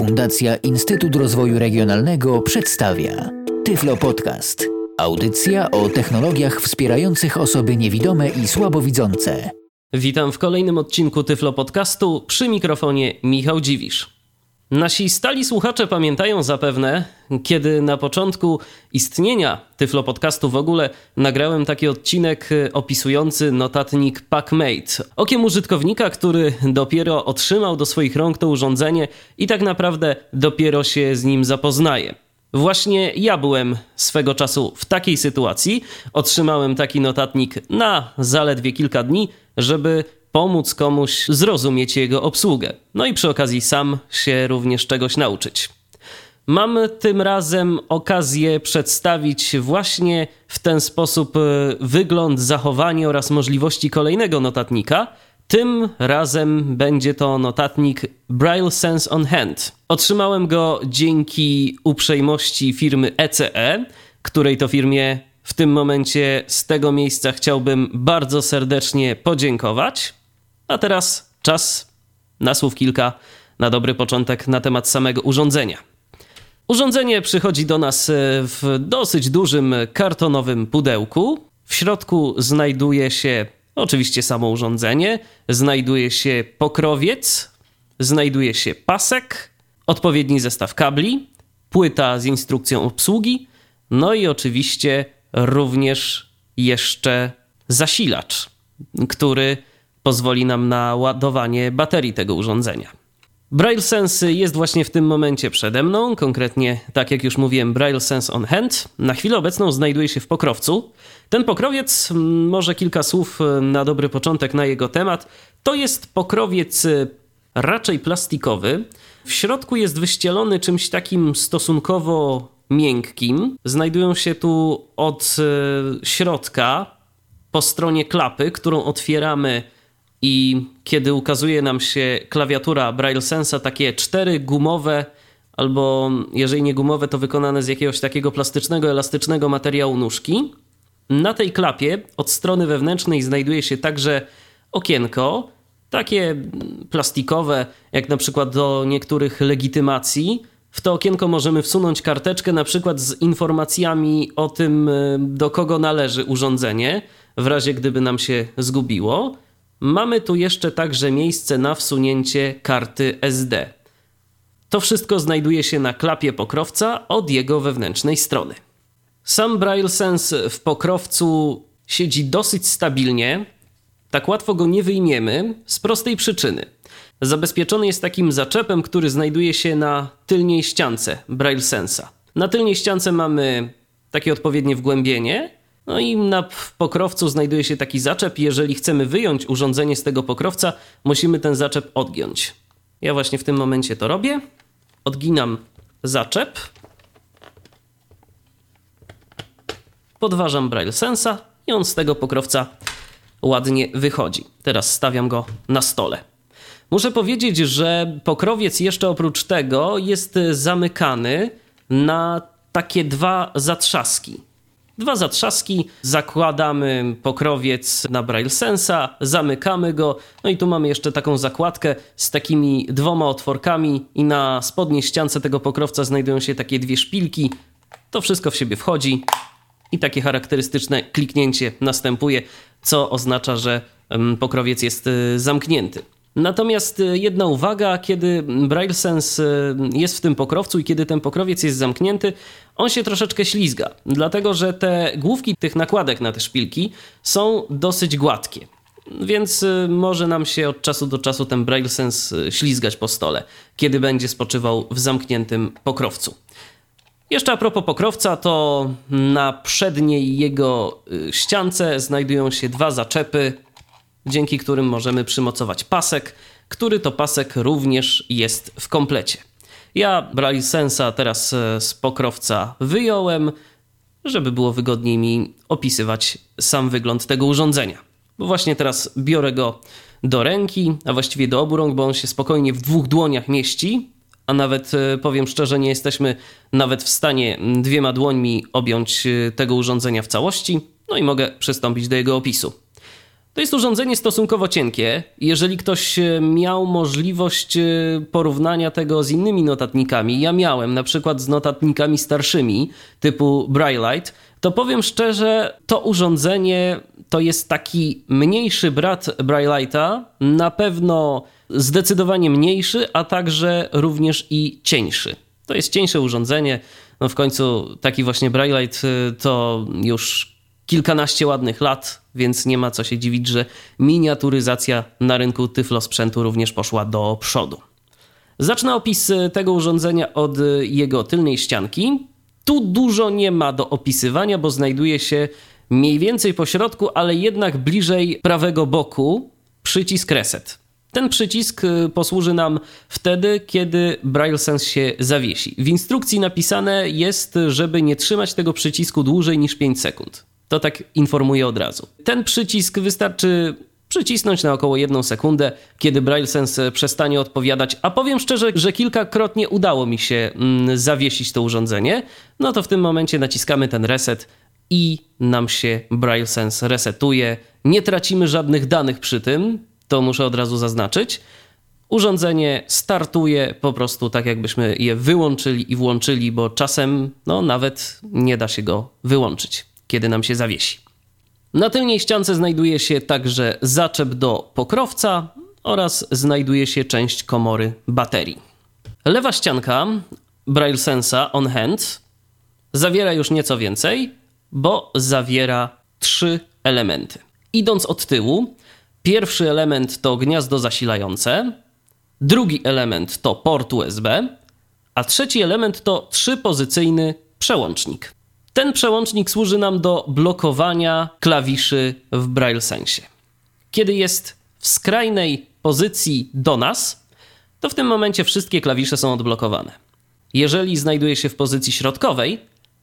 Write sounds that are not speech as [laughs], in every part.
Fundacja Instytut Rozwoju Regionalnego przedstawia Tyflo Podcast. Audycja o technologiach wspierających osoby niewidome i słabowidzące. Witam w kolejnym odcinku Tyflo Podcastu przy mikrofonie Michał Dziwisz. Nasi stali słuchacze pamiętają zapewne, kiedy na początku istnienia Tyflo Podcastu w ogóle nagrałem taki odcinek opisujący notatnik PackMate. Okiem użytkownika, który dopiero otrzymał do swoich rąk to urządzenie i tak naprawdę dopiero się z nim zapoznaje. Właśnie ja byłem swego czasu w takiej sytuacji. Otrzymałem taki notatnik na zaledwie kilka dni, żeby pomóc komuś zrozumieć jego obsługę. No i przy okazji sam się również czegoś nauczyć. Mam tym razem okazję przedstawić właśnie w ten sposób e, wygląd, zachowanie oraz możliwości kolejnego notatnika. Tym razem będzie to notatnik Braille Sense on Hand. Otrzymałem go dzięki uprzejmości firmy ECE, której to firmie w tym momencie z tego miejsca chciałbym bardzo serdecznie podziękować. A teraz czas na słów kilka na dobry początek na temat samego urządzenia. Urządzenie przychodzi do nas e, w dosyć dużym kartonowym pudełku. W środku znajduje się oczywiście samo urządzenie, znajduje się pokrowiec, znajduje się pasek, odpowiedni zestaw kabli, płyta z instrukcją obsługi, no i oczywiście również jeszcze zasilacz, który pozwoli nam na ładowanie baterii tego urządzenia. Braille Sense jest właśnie w tym momencie przede mną, konkretnie, tak jak już mówiłem, Braille Sense on Hand. Na chwilę obecną znajduje się w pokrowcu. Ten pokrowiec, może kilka słów na dobry początek na jego temat, to jest pokrowiec e, raczej plastikowy. W środku jest wyścielony czymś takim stosunkowo miękkim. Znajdują się tu od e, środka po stronie klapy, którą otwieramy i kiedy ukazuje nam się klawiatura Braille Sensa, takie cztery gumowe, albo jeżeli nie gumowe, to wykonane z jakiegoś takiego plastycznego, elastycznego materiału nóżki. Na tej klapie od strony wewnętrznej znajduje się także okienko, takie plastikowe, jak na przykład do niektórych legitymacji. W to okienko możemy wsunąć karteczkę, na przykład z informacjami o tym, do kogo należy urządzenie, w razie gdyby nam się zgubiło. Mamy tu jeszcze także miejsce na wsunięcie karty SD. To wszystko znajduje się na klapie pokrowca od jego wewnętrznej strony. Sam Braille Sense w pokrowcu siedzi dosyć stabilnie, tak łatwo go nie wyjmiemy z prostej przyczyny. Zabezpieczony jest takim zaczepem, który znajduje się na tylniej ściance Braille Sensa. Na tylniej ściance mamy takie odpowiednie wgłębienie, no i na pokrowcu znajduje się taki zaczep. Jeżeli chcemy wyjąć urządzenie z tego pokrowca, musimy ten zaczep odgiąć. Ja właśnie w tym momencie to robię. Odginam zaczep. Podważam Braille Sensa i on z tego pokrowca ładnie wychodzi. Teraz stawiam go na stole. Muszę powiedzieć, że pokrowiec jeszcze oprócz tego jest zamykany na takie dwa zatrzaski. Dwa zatrzaski, zakładamy pokrowiec na Braille Sensa, zamykamy go, no i tu mamy jeszcze taką zakładkę z takimi dwoma otworkami i na spodniej ściance tego pokrowca znajdują się takie dwie szpilki. To wszystko w siebie wchodzi i takie charakterystyczne kliknięcie następuje, co oznacza, że pokrowiec jest y, zamknięty. Natomiast y, jedna uwaga, kiedy Braille Sense y, jest w tym pokrowcu i kiedy ten pokrowiec jest zamknięty, on się troszeczkę ślizga, dlatego że te główki tych nakładek na te szpilki są dosyć gładkie. Więc y, może nam się od czasu do czasu ten Braille Sense ślizgać po stole, kiedy będzie spoczywał w zamkniętym pokrowcu. Jeszcze a propos pokrowca, to na przedniej jego ściance znajdują się dwa zaczepy dzięki którym możemy przymocować pasek, który to pasek również jest w komplecie. Ja Braille Sensa teraz e, z pokrowca wyjąłem, żeby było wygodniej mi opisywać sam wygląd tego urządzenia. Bo właśnie teraz biorę go do ręki, a właściwie do obu rąk, bo on się spokojnie w dwóch dłoniach mieści, a nawet e, powiem szczerze, nie jesteśmy nawet w stanie dwiema dłońmi objąć e, tego urządzenia w całości. No i mogę przystąpić do jego opisu. To jest urządzenie stosunkowo cienkie. Jeżeli ktoś e, miał możliwość e, porównania tego z innymi notatnikami, ja miałem na przykład z notatnikami starszymi typu Braillite, to powiem szczerze, to urządzenie to jest taki mniejszy brat Brailleite'a, na pewno zdecydowanie mniejszy, a także również i cieńszy. To jest cieńsze urządzenie. No w końcu taki właśnie Braillite e, to już kilkanaście ładnych lat, więc nie ma co się dziwić, że miniaturyzacja na rynku tyflosprzętu również poszła do przodu. Zacznę opis tego urządzenia od jego tylnej ścianki. Tu dużo nie ma do opisywania, bo znajduje się mniej więcej po środku, ale jednak bliżej prawego boku przycisk reset. Ten przycisk y, posłuży nam wtedy, kiedy Braille Sense się zawiesi. W instrukcji napisane jest, żeby nie trzymać tego przycisku dłużej niż 5 sekund. To tak informuję od razu. Ten przycisk wystarczy przycisnąć na około jedną sekundę, kiedy Braille Sense przestanie odpowiadać, a powiem szczerze, że kilkakrotnie udało mi się mm, zawiesić to urządzenie, no to w tym momencie naciskamy ten reset i nam się Braille Sense resetuje. Nie tracimy żadnych danych przy tym, to muszę od razu zaznaczyć. Urządzenie startuje po prostu tak, jakbyśmy je wyłączyli i włączyli, bo czasem no, nawet nie da się go wyłączyć kiedy nam się zawiesi. Na tylnej ściance znajduje się także zaczep do pokrowca oraz znajduje się część komory baterii. Lewa ścianka Braille Sensa on hand zawiera już nieco więcej, bo zawiera trzy elementy. Idąc od tyłu, pierwszy element to gniazdo zasilające, drugi element to port USB, a trzeci element to trzypozycyjny przełącznik. Ten przełącznik służy nam do blokowania klawiszy w Braille Sensie. Kiedy jest w skrajnej pozycji do nas, to w tym momencie wszystkie klawisze są odblokowane. Jeżeli znajduje się w pozycji środkowej,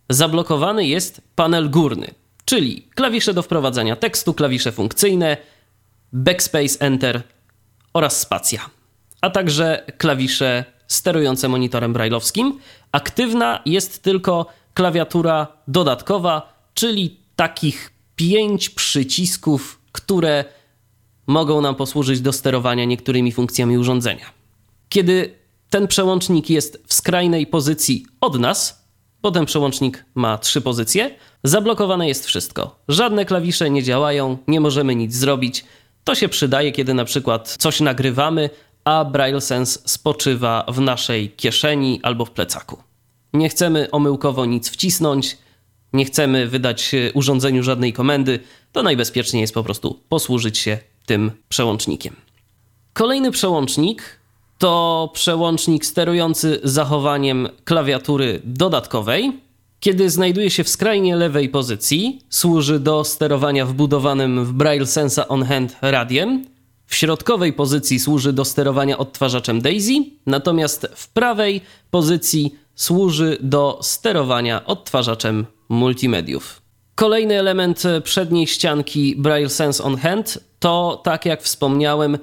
zablokowany jest panel górny, czyli klawisze do wprowadzania tekstu, klawisze funkcyjne, backspace, enter oraz spacja, a także klawisze sterujące monitorem brailleowskim. Aktywna jest tylko klawiatura dodatkowa, czyli takich pięć przycisków, które mogą nam posłużyć do sterowania niektórymi funkcjami urządzenia. Kiedy ten przełącznik jest w skrajnej pozycji od nas, bo ten przełącznik ma trzy pozycje, zablokowane jest wszystko. Żadne klawisze nie działają, nie możemy nic zrobić. To się przydaje, kiedy na przykład coś nagrywamy, a Braille Sense spoczywa w naszej kieszeni albo w plecaku. Nie chcemy omyłkowo nic wcisnąć, nie chcemy wydać urządzeniu żadnej komendy, to najbezpieczniej jest po prostu posłużyć się tym przełącznikiem. Kolejny przełącznik to przełącznik sterujący zachowaniem klawiatury dodatkowej. Kiedy znajduje się w skrajnie lewej pozycji, służy do sterowania wbudowanym w Braille Sensa On Hand radiem. W środkowej pozycji służy do sterowania odtwarzaczem Daisy, natomiast w prawej pozycji służy do sterowania odtwarzaczem multimediów. Kolejny element przedniej ścianki Braille Sense on Hand to, tak jak wspomniałem,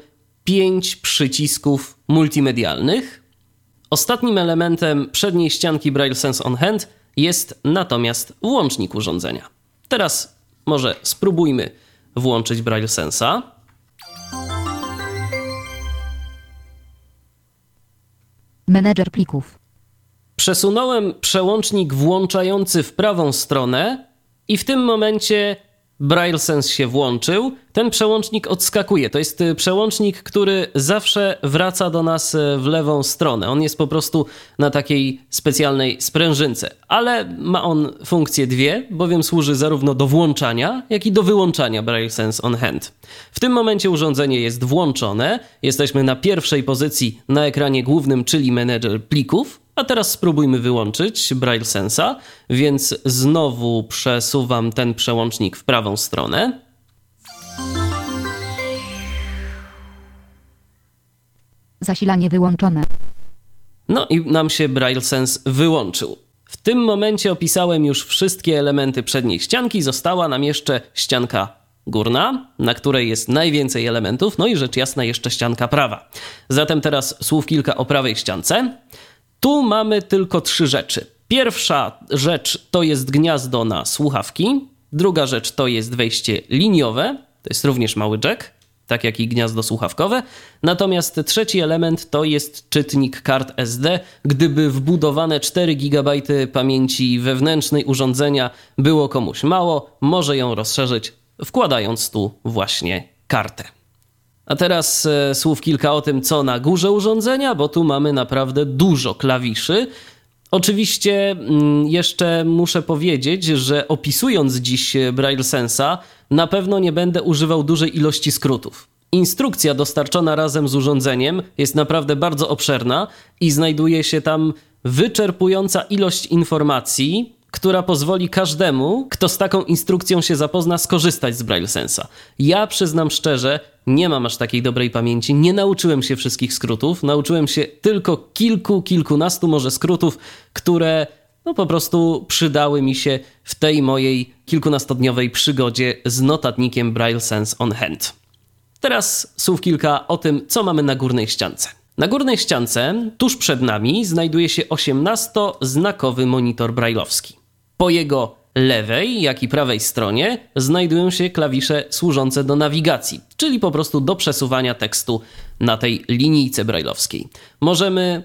pięć przycisków multimedialnych. Ostatnim elementem przedniej ścianki Braille Sense on Hand jest natomiast włącznik urządzenia. Teraz może spróbujmy włączyć Braille Sensa. Menedżer plików. Przesunąłem przełącznik włączający w prawą stronę i w tym momencie Braille Sense się włączył. Ten przełącznik odskakuje. To jest y, przełącznik, który zawsze wraca do nas y, w lewą stronę. On jest po prostu na takiej specjalnej sprężynce, ale ma on funkcje dwie, bowiem służy zarówno do włączania, jak i do wyłączania Braille Sense on Hand. W tym momencie urządzenie jest włączone. Jesteśmy na pierwszej pozycji na ekranie głównym, czyli menedżer plików. A teraz spróbujmy wyłączyć Braille Sensa, więc znowu przesuwam ten przełącznik w prawą stronę. Zasilanie wyłączone. No i nam się Braille Sense wyłączył. W tym momencie opisałem już wszystkie elementy przedniej ścianki, została nam jeszcze ścianka górna, na której jest najwięcej elementów, no i rzecz jasna jeszcze ścianka prawa. Zatem teraz słów kilka o prawej ściance. Tu mamy tylko trzy rzeczy. Pierwsza rzecz to jest gniazdo na słuchawki, druga rzecz to jest wejście liniowe, to jest również mały jack, tak jak i gniazdo słuchawkowe. Natomiast trzeci element to jest czytnik kart SD. Gdyby wbudowane 4 GB pamięci wewnętrznej urządzenia było komuś mało, może ją rozszerzyć, wkładając tu właśnie kartę. A teraz e, słów kilka o tym, co na górze urządzenia, bo tu mamy naprawdę dużo klawiszy. Oczywiście mm, jeszcze muszę powiedzieć, że opisując dziś Braille Sensa, na pewno nie będę używał dużej ilości skrótów. Instrukcja dostarczona razem z urządzeniem jest naprawdę bardzo obszerna i znajduje się tam wyczerpująca ilość informacji, która pozwoli każdemu, kto z taką instrukcją się zapozna, skorzystać z Braille Sensa. Ja przyznam szczerze, nie mam aż takiej dobrej pamięci, nie nauczyłem się wszystkich skrótów, nauczyłem się tylko kilku, kilkunastu może skrótów, które no po prostu przydały mi się w tej mojej kilkunastodniowej przygodzie z notatnikiem Braille Sense on Hand. Teraz słów kilka o tym, co mamy na górnej ściance. Na górnej ściance, tuż przed nami, znajduje się 18-znakowy monitor brajlowski. Po jego lewej, jak i prawej stronie znajdują się klawisze służące do nawigacji, czyli po prostu do przesuwania tekstu na tej linijce brajlowskiej. Możemy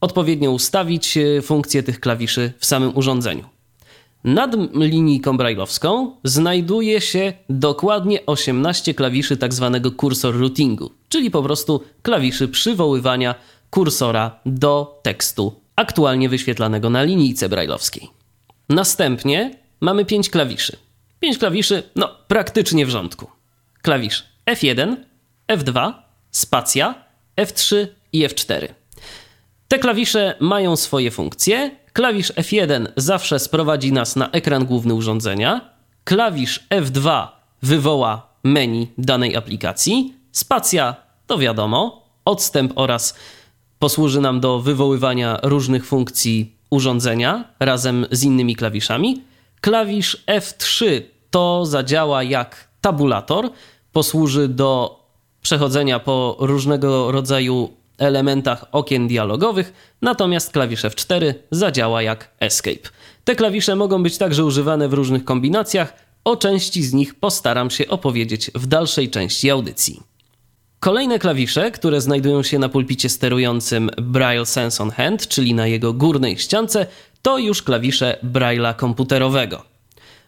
odpowiednio ustawić e, funkcje tych klawiszy w samym urządzeniu. Nad linijką brajlowską znajduje się dokładnie 18 klawiszy tzw. Tak kursor routingu, czyli po prostu klawiszy przywoływania kursora do tekstu aktualnie wyświetlanego na linijce brajlowskiej. Następnie mamy 5 klawiszy. 5 klawiszy, no praktycznie w rządku. Klawisz F1, F2, spacja, F3 i F4. Te klawisze mają swoje funkcje. Klawisz F1 zawsze sprowadzi nas na ekran główny urządzenia. Klawisz F2 wywoła menu danej aplikacji. Spacja to wiadomo, odstęp oraz posłuży nam do wywoływania różnych funkcji urządzenia razem z innymi klawiszami. Klawisz F3 to zadziała jak tabulator, posłuży do przechodzenia po różnego rodzaju elementach okien dialogowych, natomiast klawisz F4 zadziała jak Escape. Te klawisze mogą być także używane w różnych kombinacjach, o części z nich postaram się opowiedzieć w dalszej części audycji. Kolejne klawisze, które znajdują się na pulpicie sterującym Braille Sense on Hand, czyli na jego górnej ściance, to już klawisze Braille'a komputerowego.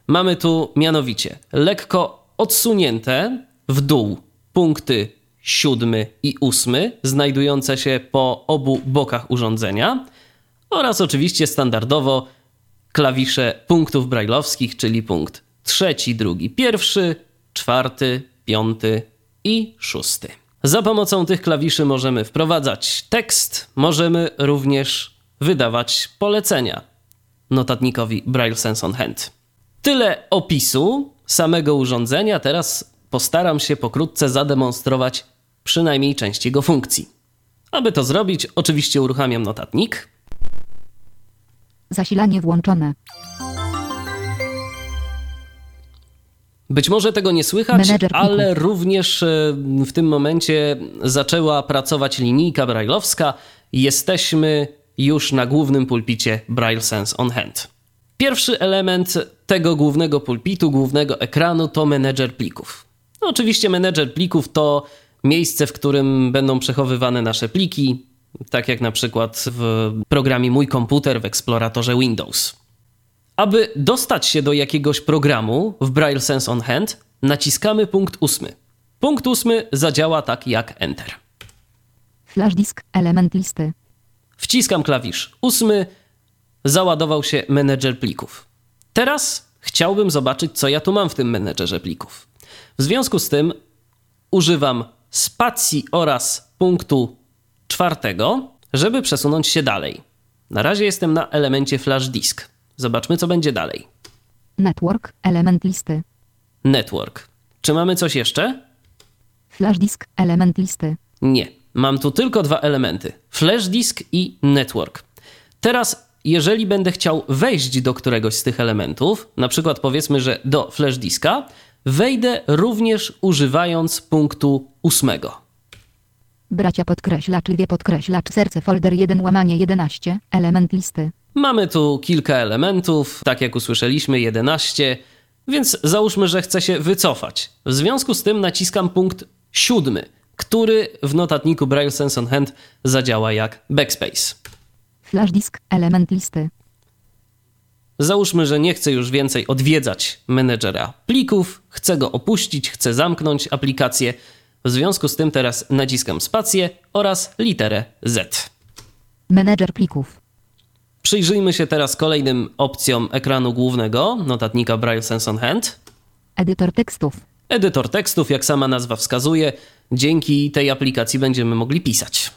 Mamy tu mianowicie lekko odsunięte w dół punkty siódmy i ósmy, znajdujące się po obu bokach urządzenia, oraz oczywiście standardowo klawisze punktów brajlowskich, czyli punkt trzeci, drugi, pierwszy, czwarty, piąty i szósty. Za pomocą tych klawiszy możemy wprowadzać tekst, możemy również wydawać polecenia notatnikowi Braille Sense on Hand. Tyle opisu samego urządzenia. Teraz postaram się pokrótce zademonstrować przynajmniej część jego funkcji. Aby to zrobić, oczywiście uruchamiam notatnik. Zasilanie włączone. Być może tego nie słychać, ale również e, w tym momencie zaczęła pracować linijka brajlowska. Jesteśmy już na głównym pulpicie Braille Sense on Hand. Pierwszy element tego głównego pulpitu, głównego ekranu to menedżer plików. No, oczywiście menedżer plików to miejsce, w którym będą przechowywane nasze pliki, tak jak na przykład w programie Mój komputer w eksploratorze Windows. Aby dostać się do jakiegoś programu w Braille Sense on Hand, naciskamy punkt ósmy. Punkt ósmy zadziała tak jak Enter. Flash disk, element listy. Wciskam klawisz ósmy, załadował się menedżer plików. Teraz chciałbym zobaczyć, co ja tu mam w tym menedżerze plików. W związku z tym używam spacji oraz punktu czwartego, żeby przesunąć się dalej. Na razie jestem na elemencie flash disk. Zobaczmy, co będzie dalej. Network, element listy. Network. Czy mamy coś jeszcze? Flash disk, element listy. Nie. Mam tu tylko dwa elementy: flash disk i network. Teraz, jeżeli będę chciał wejść do któregoś z tych elementów, na przykład powiedzmy, że do flash diska, wejdę również używając punktu ósmego. Bracia podkreślacz wie podkreślacz serce folder 1 łamanie 11 element listy. Mamy tu kilka elementów, tak jak usłyszeliśmy 11 Więc załóżmy, że chcę się wycofać. W związku z tym naciskam punkt siódmy, który w notatniku Braille Sense on Hand zadziała jak backspace. Flash disk, element listy. Załóżmy, że nie chcę już więcej odwiedzać menedżera plików, chcę go opuścić, chcę zamknąć aplikację. W związku z tym teraz naciskam spację oraz literę Z. Menedżer plików. Przyjrzyjmy się teraz kolejnym opcjom ekranu głównego notatnika Braille Sense on Hand. Edytor tekstów. Edytor tekstów, jak sama nazwa wskazuje, dzięki tej aplikacji będziemy mogli pisać.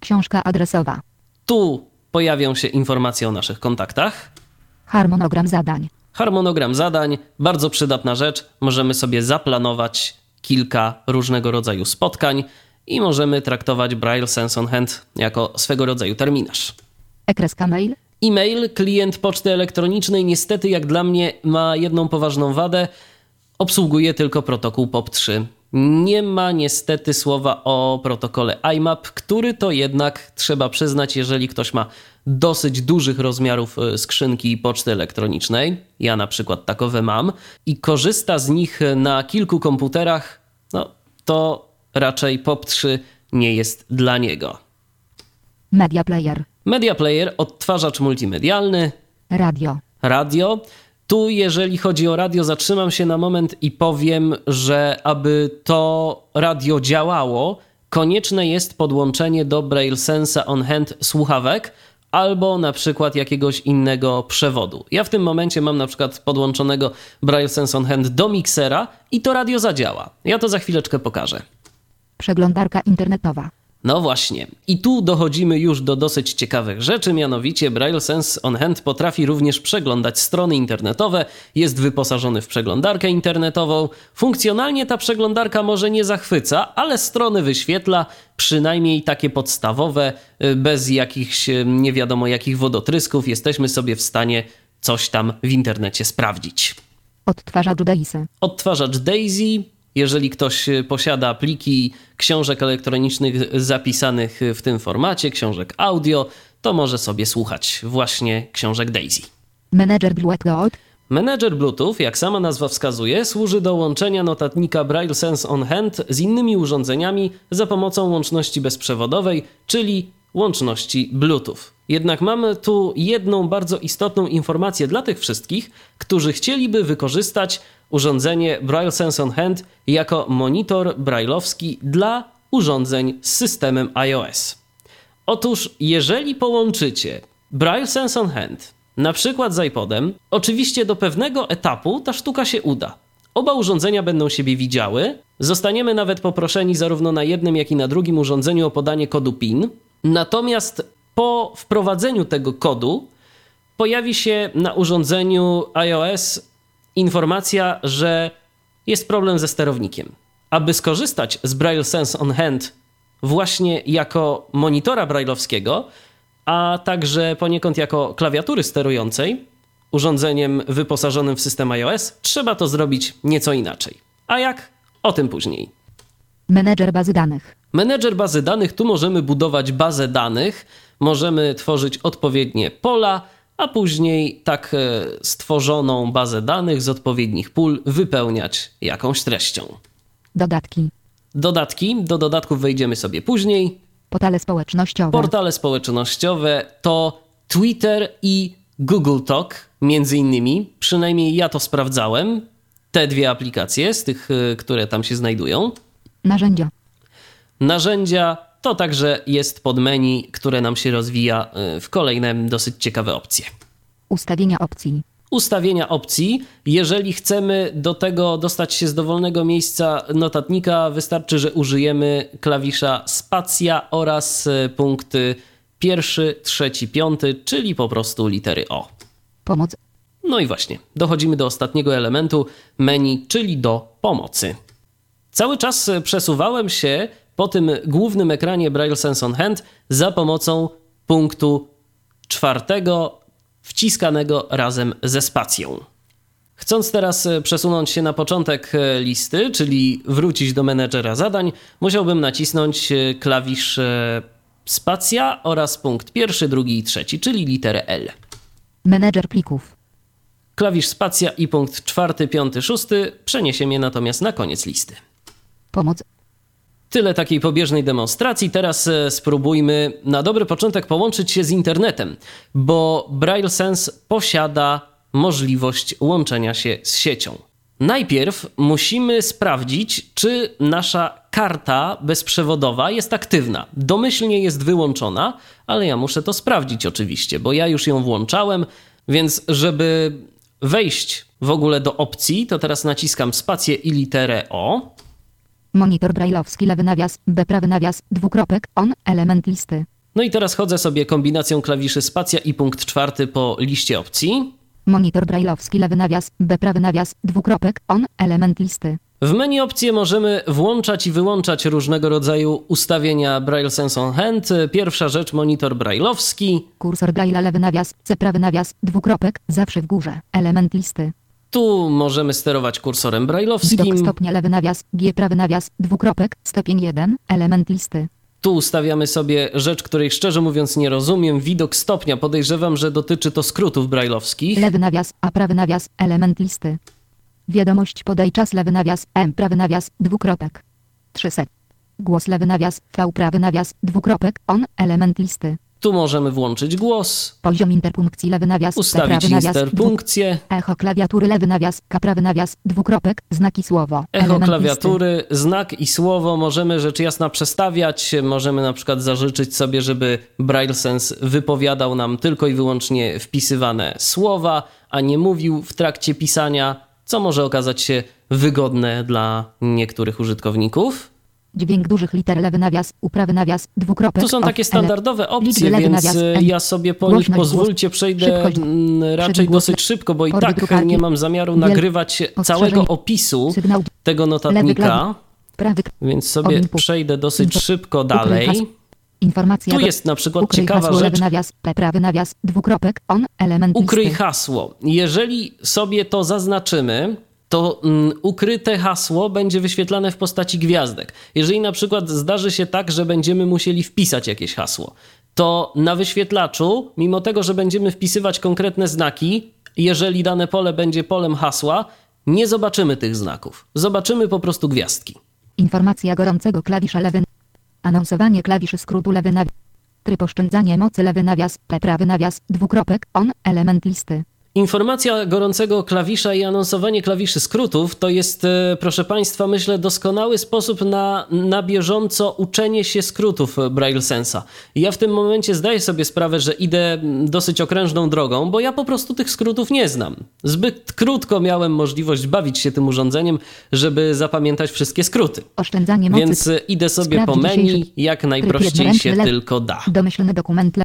Książka adresowa. Tu pojawią się informacje o naszych kontaktach. Harmonogram zadań. Harmonogram zadań, bardzo przydatna rzecz. Możemy sobie zaplanować kilka różnego rodzaju spotkań i możemy traktować Braille Sense on Hand jako swego rodzaju terminarz. Ekreska mail. E-mail, klient poczty elektronicznej, niestety, jak dla mnie, ma jedną poważną wadę. Obsługuje tylko protokół POP3. Nie ma niestety słowa o protokole IMAP, który to jednak trzeba przyznać, jeżeli ktoś ma dosyć dużych rozmiarów e, skrzynki poczty elektronicznej, ja na przykład takowe mam, i korzysta z nich na kilku komputerach, no to raczej POP3 nie jest dla niego. Media player. Media Player, odtwarzacz multimedialny, Radio. radio. Tu, jeżeli chodzi o radio, zatrzymam się na moment i powiem, że aby to radio działało, konieczne jest podłączenie do Braille Sensa on Hand słuchawek albo na przykład jakiegoś innego przewodu. Ja w tym momencie mam na przykład podłączonego Braille Sense on Hand do miksera i to radio zadziała. Ja to za chwileczkę pokażę. Przeglądarka internetowa. No właśnie. I tu dochodzimy już do dosyć ciekawych rzeczy, mianowicie Braille Sense on Hand potrafi również przeglądać strony internetowe, jest wyposażony w przeglądarkę internetową. Funkcjonalnie ta przeglądarka może nie zachwyca, ale strony wyświetla, przynajmniej takie podstawowe, y, bez jakichś y, nie wiadomo jakich wodotrysków. Jesteśmy sobie w stanie coś tam w internecie sprawdzić. Odtwarzacz Daisy. Odtwarzacz Daisy. Jeżeli ktoś y, posiada pliki książek elektronicznych zapisanych w tym formacie, książek audio, to może sobie słuchać właśnie książek Daisy. Menedżer Bluetooth. Menedżer Bluetooth, jak sama nazwa wskazuje, służy do łączenia notatnika Braille Sense on Hand z innymi urządzeniami za pomocą łączności bezprzewodowej, czyli łączności Bluetooth. Jednak mamy tu jedną bardzo istotną informację dla tych wszystkich, którzy chcieliby wykorzystać urządzenie Braille Sense on Hand jako monitor brailleowski dla urządzeń z systemem iOS. Otóż, jeżeli połączycie Braille Sense on Hand na przykład z iPodem, oczywiście do pewnego etapu ta sztuka się uda. Oba urządzenia będą siebie widziały, zostaniemy nawet poproszeni zarówno na jednym, jak i na drugim urządzeniu o podanie kodu PIN. Natomiast po wprowadzeniu tego kodu pojawi się na urządzeniu iOS informacja, że jest problem ze sterownikiem. Aby skorzystać z Braille Sense on Hand właśnie jako monitora brailleowskiego, a także poniekąd jako klawiatury sterującej urządzeniem wyposażonym w system iOS, trzeba to zrobić nieco inaczej. A jak? O tym później. Menedżer bazy danych. Menedżer bazy danych, tu możemy budować bazę danych, możemy tworzyć odpowiednie pola, a później tak e, stworzoną bazę danych z odpowiednich pól wypełniać jakąś treścią. Dodatki. Dodatki, do dodatków wejdziemy sobie później. Portale społecznościowe. Portale społecznościowe to Twitter i Google Talk, między innymi. Przynajmniej ja to sprawdzałem. Te dwie aplikacje z tych, y, które tam się znajdują. Narzędzia. Narzędzia to także jest pod menu, które nam się rozwija y, w kolejne dosyć ciekawe opcje. Ustawienia opcji. Ustawienia opcji. Jeżeli chcemy do tego dostać się z dowolnego miejsca notatnika, wystarczy, że użyjemy klawisza spacja oraz y, punkty pierwszy, trzeci, piąty, czyli po prostu litery O. Pomoc. No i właśnie, dochodzimy do ostatniego elementu menu, czyli do pomocy. Cały czas przesuwałem się po tym głównym ekranie Braille Sense on Hand za pomocą punktu czwartego wciskanego razem ze spacją. Chcąc teraz przesunąć się na początek listy, czyli wrócić do menedżera zadań, musiałbym nacisnąć klawisz e, spacja oraz punkt pierwszy, drugi i trzeci, czyli literę L. Menedżer plików. klawisz spacja i punkt czwarty, piąty, szósty przeniesie mnie natomiast na koniec listy. Pomoc. Tyle takiej pobieżnej demonstracji. Teraz e, spróbujmy na dobry początek połączyć się z internetem, bo Braille Sense posiada możliwość łączenia się z siecią. Najpierw musimy sprawdzić, czy nasza karta bezprzewodowa jest aktywna. Domyślnie jest wyłączona, ale ja muszę to sprawdzić oczywiście, bo ja już ją włączałem, więc żeby wejść w ogóle do opcji, to teraz naciskam spację i literę O. Monitor brajlowski lewy nawias, B prawy nawias, dwukropek, on, element listy. No i teraz chodzę sobie kombinacją klawiszy spacja i punkt czwarty po liście opcji. Monitor brajlowski lewy nawias, B prawy nawias, dwukropek, on, element listy. W menu opcje możemy włączać i wyłączać różnego rodzaju ustawienia Braille Sense on Hand. Pierwsza rzecz monitor brailleowski. Kursor Braille'a lewy nawias, C prawy nawias, dwukropek, zawsze w górze, element listy. Tu możemy sterować kursorem Widok brailleowskim. stopnia lewy nawias, G prawy nawias, dwukropek, stopień 1, element listy. Tu ustawiamy sobie rzecz, której szczerze mówiąc nie rozumiem. Widok stopnia. Podejrzewam, że dotyczy to skrótów brailleowskich. Lewy nawias, A prawy nawias, element listy. Wiadomość podaj czas lewy nawias, M prawy nawias, dwukropek. 300. Głos lewy nawias, V prawy nawias, dwukropek, on, element listy. Tu możemy włączyć głos, Poziom interpunkcji lewy nawias, ustawić interpunkcję. Echo klawiatury lewy nawias, prawy nawias, dwukropek, znaki słowo. Echo klawiatury, znak i słowo możemy rzecz jasna przestawiać. Możemy na przykład zażyczyć sobie, żeby Braille Sense wypowiadał nam tylko i wyłącznie wpisywane słowa, a nie mówił w trakcie pisania, co może okazać się wygodne dla niektórych użytkowników. Dźwięk dużych liter lewy nawias, U prawy nawias, dwukropek. Tu są takie standardowe opcje, więc e, ja sobie po nich pozwólcie, przejdę mm, raczej dosyć szybko, bo i tak nie mam zamiaru nagrywać całego opisu tego notatnika. Więc sobie przejdę dosyć szybko dalej. informacja. Tu jest na przykład ukryj ciekawa hasło rzecz. nawias, prawy nawias, dwukropek, on, element Ukryj listy. hasło. Jeżeli sobie to zaznaczymy, to mm, ukryte hasło będzie wyświetlane w postaci gwiazdek. Jeżeli na przykład zdarzy się tak, że będziemy musieli wpisać jakieś hasło, to na wyświetlaczu, mimo tego, że będziemy wpisywać konkretne znaki, jeżeli dane pole będzie polem hasła, nie zobaczymy tych znaków. Zobaczymy po prostu gwiazdki. Informacja gorącego klawisza lewy. Anonsowanie klawiszy skrótu lewy nawias. Tryb oszczędzanie mocy lewy nawias, P prawy nawias, dwukropek, on, element listy. Informacja gorącego klawisza i anonsowanie klawiszy skrótów to jest, e, proszę Państwa, myślę, doskonały sposób na, na bieżąco uczenie się skrótów Braille Sensa. Ja w tym momencie zdaję sobie sprawę, że idę mm, dosyć okrężną drogą, bo ja po prostu tych skrótów nie znam. Zbyt krótko miałem możliwość bawić się tym urządzeniem, żeby zapamiętać wszystkie skróty. Oszczędzanie mocy. Więc e, idę sobie po Sprawdź menu dzisiejszy jak najprościej się tylko da. Domyślny dokument.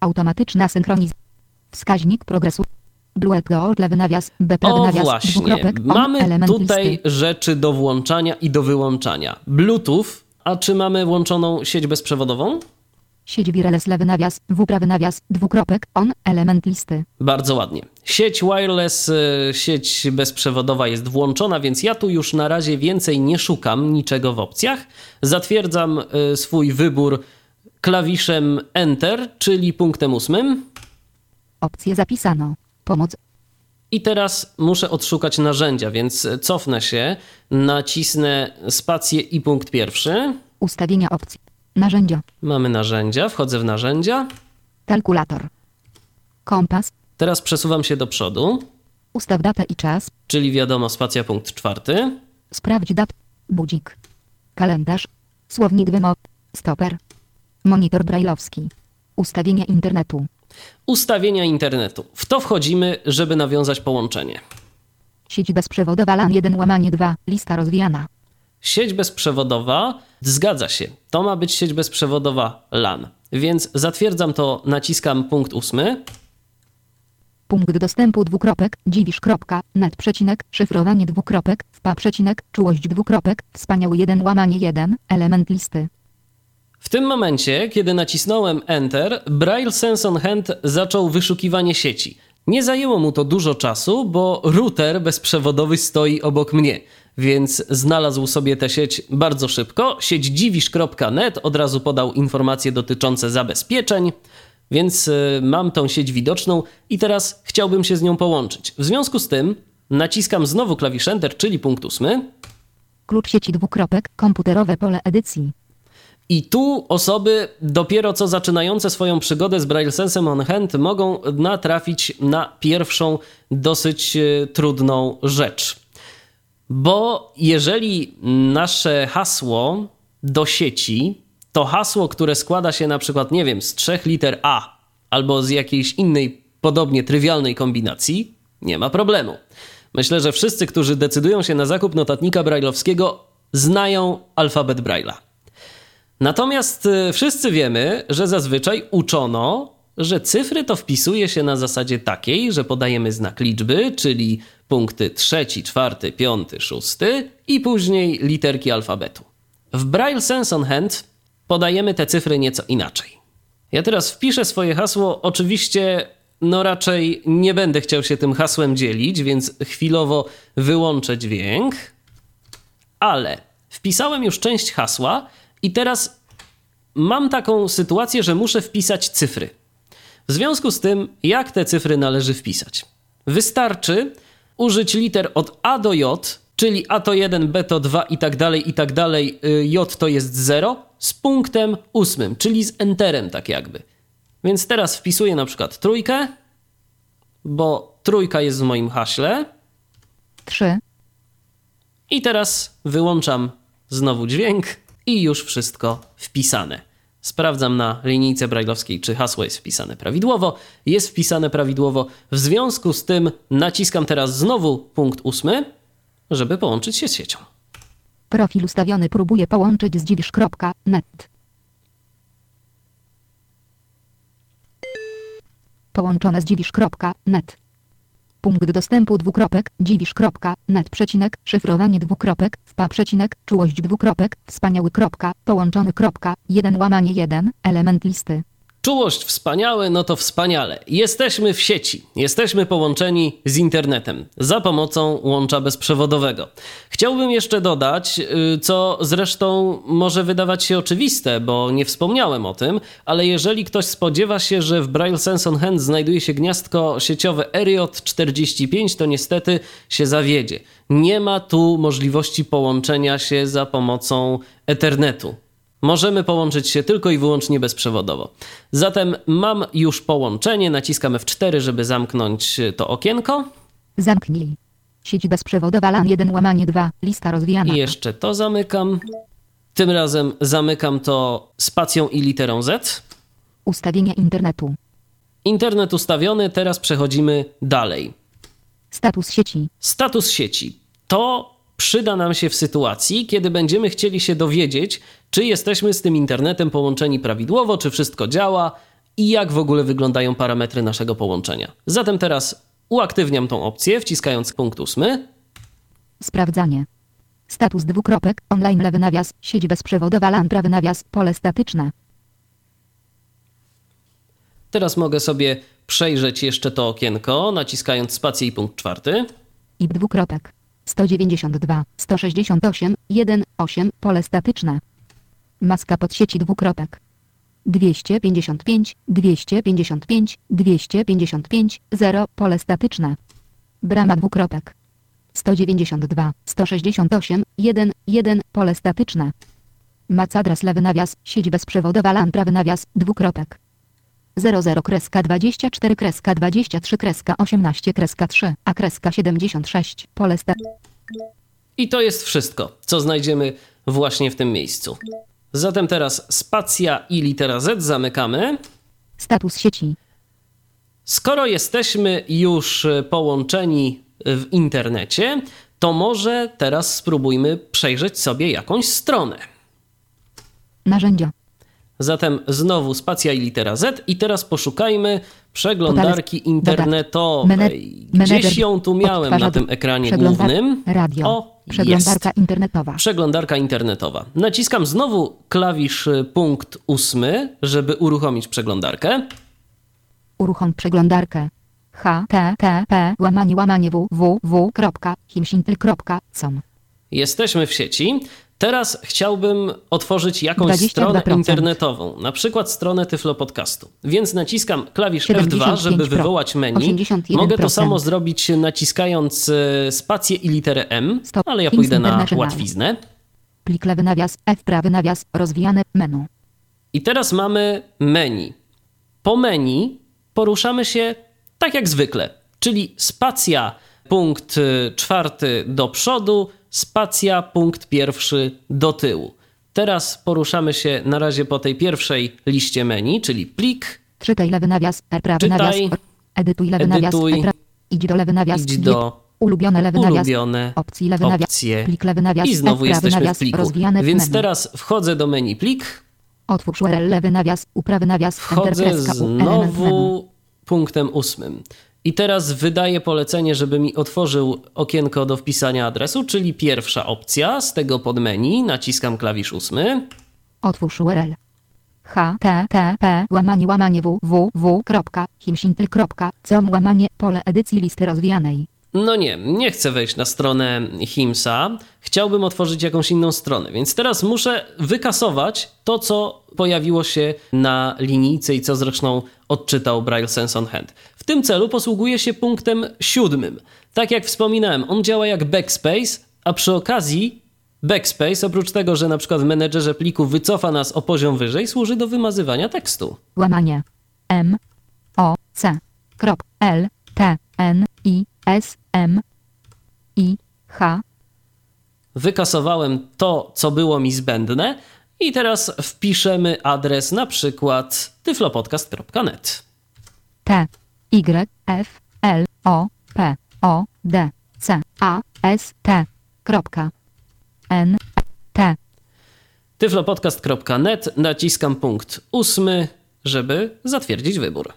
Automatyczna synchronizacja. Wskaźnik progresu. Blue Go, lewy nawias, B prawy O nawias, właśnie, mamy tutaj listy. rzeczy do włączania i do wyłączania. Bluetooth, a czy mamy włączoną sieć bezprzewodową? Sieć wireless lewy nawias, W prawy nawias, dwukropek, on, element listy. Bardzo ładnie. Sieć wireless, y, sieć bezprzewodowa jest włączona, więc ja tu już na razie więcej nie szukam niczego w opcjach. Zatwierdzam y, swój wybór klawiszem Enter, czyli punktem ósmym. Opcje zapisano. Pomoc. I teraz muszę odszukać narzędzia, więc cofnę się, nacisnę spację i punkt pierwszy. Ustawienia opcji. Narzędzia. Mamy narzędzia, wchodzę w narzędzia. Kalkulator. Kompas. Teraz przesuwam się do przodu, Ustaw datę i czas. czyli wiadomo, spacja punkt czwarty. Sprawdź dat. Budzik. Kalendarz. Słownik wymów. Stoper. Monitor brajlowski. Ustawienia internetu. Ustawienia internetu. W to wchodzimy, żeby nawiązać połączenie. Sieć bezprzewodowa LAN 1 łamanie 2. Lista rozwijana. Sieć bezprzewodowa, zgadza się, to ma być sieć bezprzewodowa LAN. Więc zatwierdzam to, naciskam punkt ósmy. Punkt dostępu dwukropek, dziwisz kropka, net przecinek, szyfrowanie dwukropek, wpa przecinek, czułość dwukropek, wspaniały 1 łamanie 1, element listy. W tym momencie, kiedy nacisnąłem Enter, Braille Sense on Hand zaczął wyszukiwanie sieci. Nie zajęło mu to dużo czasu, bo router bezprzewodowy stoi obok mnie, więc znalazł sobie tę sieć bardzo szybko. Sieć dziwisz.net od razu podał informacje dotyczące zabezpieczeń. Więc y, mam tą sieć widoczną i teraz chciałbym się z nią połączyć. W związku z tym naciskam znowu klawisz Enter, czyli punkt ósmy. Klucz sieci dwukropek, komputerowe pole edycji. I tu osoby dopiero co zaczynające swoją przygodę z Braille Sensem on Hand mogą natrafić na pierwszą dosyć e, trudną rzecz. Bo jeżeli nasze hasło do sieci to hasło, które składa się na przykład, nie wiem, z trzech liter A albo z jakiejś innej podobnie trywialnej kombinacji, nie ma problemu. Myślę, że wszyscy, którzy decydują się na zakup notatnika brailleowskiego, znają alfabet Braille'a. Natomiast y, wszyscy wiemy, że zazwyczaj uczono, że cyfry to wpisuje się na zasadzie takiej, że podajemy znak liczby, czyli punkty trzeci, czwarty, piąty, szósty i później literki alfabetu. W Braille Sense on Hand podajemy te cyfry nieco inaczej. Ja teraz wpiszę swoje hasło. Oczywiście, no raczej nie będę chciał się tym hasłem dzielić, więc chwilowo wyłączę dźwięk. Ale wpisałem już część hasła i teraz mam taką sytuację, że muszę wpisać cyfry. W związku z tym, jak te cyfry należy wpisać? Wystarczy użyć liter od A do J, czyli A to 1, B to 2 i tak dalej, i tak dalej, y, J to jest 0, z punktem ósmym, czyli z enterem tak jakby. Więc teraz wpisuję na przykład trójkę, bo trójka jest w moim haśle. 3, I teraz wyłączam znowu dźwięk i już wszystko wpisane. Sprawdzam na linijce brajlowskiej, czy hasło jest wpisane prawidłowo. Jest wpisane prawidłowo. W związku z tym naciskam teraz znowu punkt ósmy, żeby połączyć się z siecią. profil ustawiony próbuje połączyć z dziwisz.net. Połączone z dziwisz.net. Punkt dostępu dwukropek, dziwisz.net przecinek, szyfrowanie dwukropek, wpa przecinek, czułość dwukropek, wspaniały kropka, połączony kropka, 1 łamanie 1, element listy. Czułość wspaniałe, no to wspaniale. Jesteśmy w sieci, jesteśmy połączeni z internetem za pomocą łącza bezprzewodowego. Chciałbym jeszcze dodać, y, co zresztą może wydawać się oczywiste, bo nie wspomniałem o tym, ale jeżeli ktoś spodziewa się, że w Braille Sense on Hand znajduje się gniazdko sieciowe RJ45, to niestety się zawiedzie. Nie ma tu możliwości połączenia się za pomocą Ethernetu. Możemy połączyć się tylko i wyłącznie bezprzewodowo. Zatem mam już połączenie, naciskam F4, żeby zamknąć to okienko. Zamknij. Sieć bezprzewodowa LAN 1 łamanie 2, lista rozwijana. I jeszcze to zamykam. Tym razem zamykam to spacją i literą Z. Ustawienia internetu. Internet ustawiony, teraz przechodzimy dalej. Status sieci. Status sieci. To przyda nam się w sytuacji, kiedy będziemy chcieli się dowiedzieć, czy jesteśmy z tym internetem połączeni prawidłowo, czy wszystko działa i jak w ogóle wyglądają parametry naszego połączenia. Zatem teraz uaktywniam tą opcję, wciskając punkt ósmy. Sprawdzanie. Status dwukropek, online lewy nawias, sieć bezprzewodowa LAN prawy nawias, pole statyczne. Teraz mogę sobie przejrzeć jeszcze to okienko, naciskając spację i punkt czwarty. IP dwukropek. 192, 168, 1, 8, pole statyczne. Maska podsieci dwukropek. 255, 255, 255, 0, pole statyczne. Brama dwukropek. 192, 168, 1, 1, pole statyczne. Mac adres lewy nawias, sieć bezprzewodowa LAN prawy nawias, dwukropek. 00 kreska 24 kreska 23 kreska 18 kreska 3 a kreska 76 pole sta I to jest wszystko, co znajdziemy właśnie w tym miejscu. Zatem teraz spacja i litera Z zamykamy. status sieci Skoro jesteśmy już połączeni w internecie, to może teraz spróbujmy przejrzeć sobie jakąś stronę. narzędzia Zatem znowu spacja i litera Z i teraz poszukajmy przeglądarki internetowej. Gdzieś ją tu miałem na tym ekranie głównym. radio O, przeglądarka jest. internetowa Przeglądarka internetowa. Naciskam znowu klawisz y, punkt ósmy, żeby uruchomić przeglądarkę. uruchom przeglądarkę http łamanie łamanie www.himsintl.com Jesteśmy w sieci. Teraz chciałbym otworzyć jakąś 22%. stronę internetową, na przykład stronę Tyflo Podcastu. Więc naciskam klawisz F2, żeby 75%, wywołać menu. 81%. Mogę to samo zrobić naciskając e, spację i literę M, Stop. ale ja pójdę na łatwiznę. Plik lewy nawias, F prawy nawias, rozwijane menu. I teraz mamy menu. Po menu poruszamy się tak jak zwykle, czyli spacja punkt y, czwarty do przodu, spacja punkt pierwszy do tyłu. Teraz poruszamy się na razie po tej pierwszej liście menu, czyli plik, Czytaj lewy nawias, R prawy Czytaj. nawias, edytuj lewy nawias, Edytuj. E idź do lewy nawias, idź do ulubione lewy nawias, ulubione opcji lewy nawias, opcje plik lewy nawias, i znowu F prawy jesteśmy nawias, w pliku. Więc menu. teraz wchodzę do menu plik, Otwórz URL lewy nawias, uprawy nawias, Wchodzę znowu punktem ósmym. I teraz wydaję polecenie, żeby mi otworzył okienko do wpisania adresu, czyli pierwsza opcja z tego podmenu. Naciskam klawisz ósmy. Otwórz URL. http łamanie łamanie www.himsintl.com łamanie pole edycji listy rozwijanej. No nie, nie chcę wejść na stronę Himsa. Chciałbym otworzyć jakąś inną stronę, więc teraz muszę wykasować to, co pojawiło się na linijce i co zresztą odczytał Braille Sense on Hand. W tym celu posługuję się punktem siódmym. Tak jak wspominałem, on działa jak backspace, a przy okazji backspace, oprócz tego, że na przykład w menedżerze pliku wycofa nas o poziom wyżej, służy do wymazywania tekstu. Łamanie M O C L T N I S M I H Wykasowałem to, co było mi zbędne i teraz wpiszemy adres na przykład tyflopodcast.net. T Y F L O P O D C A S T N T. tyflopodcast.net naciskam punkt ósmy, żeby zatwierdzić wybór.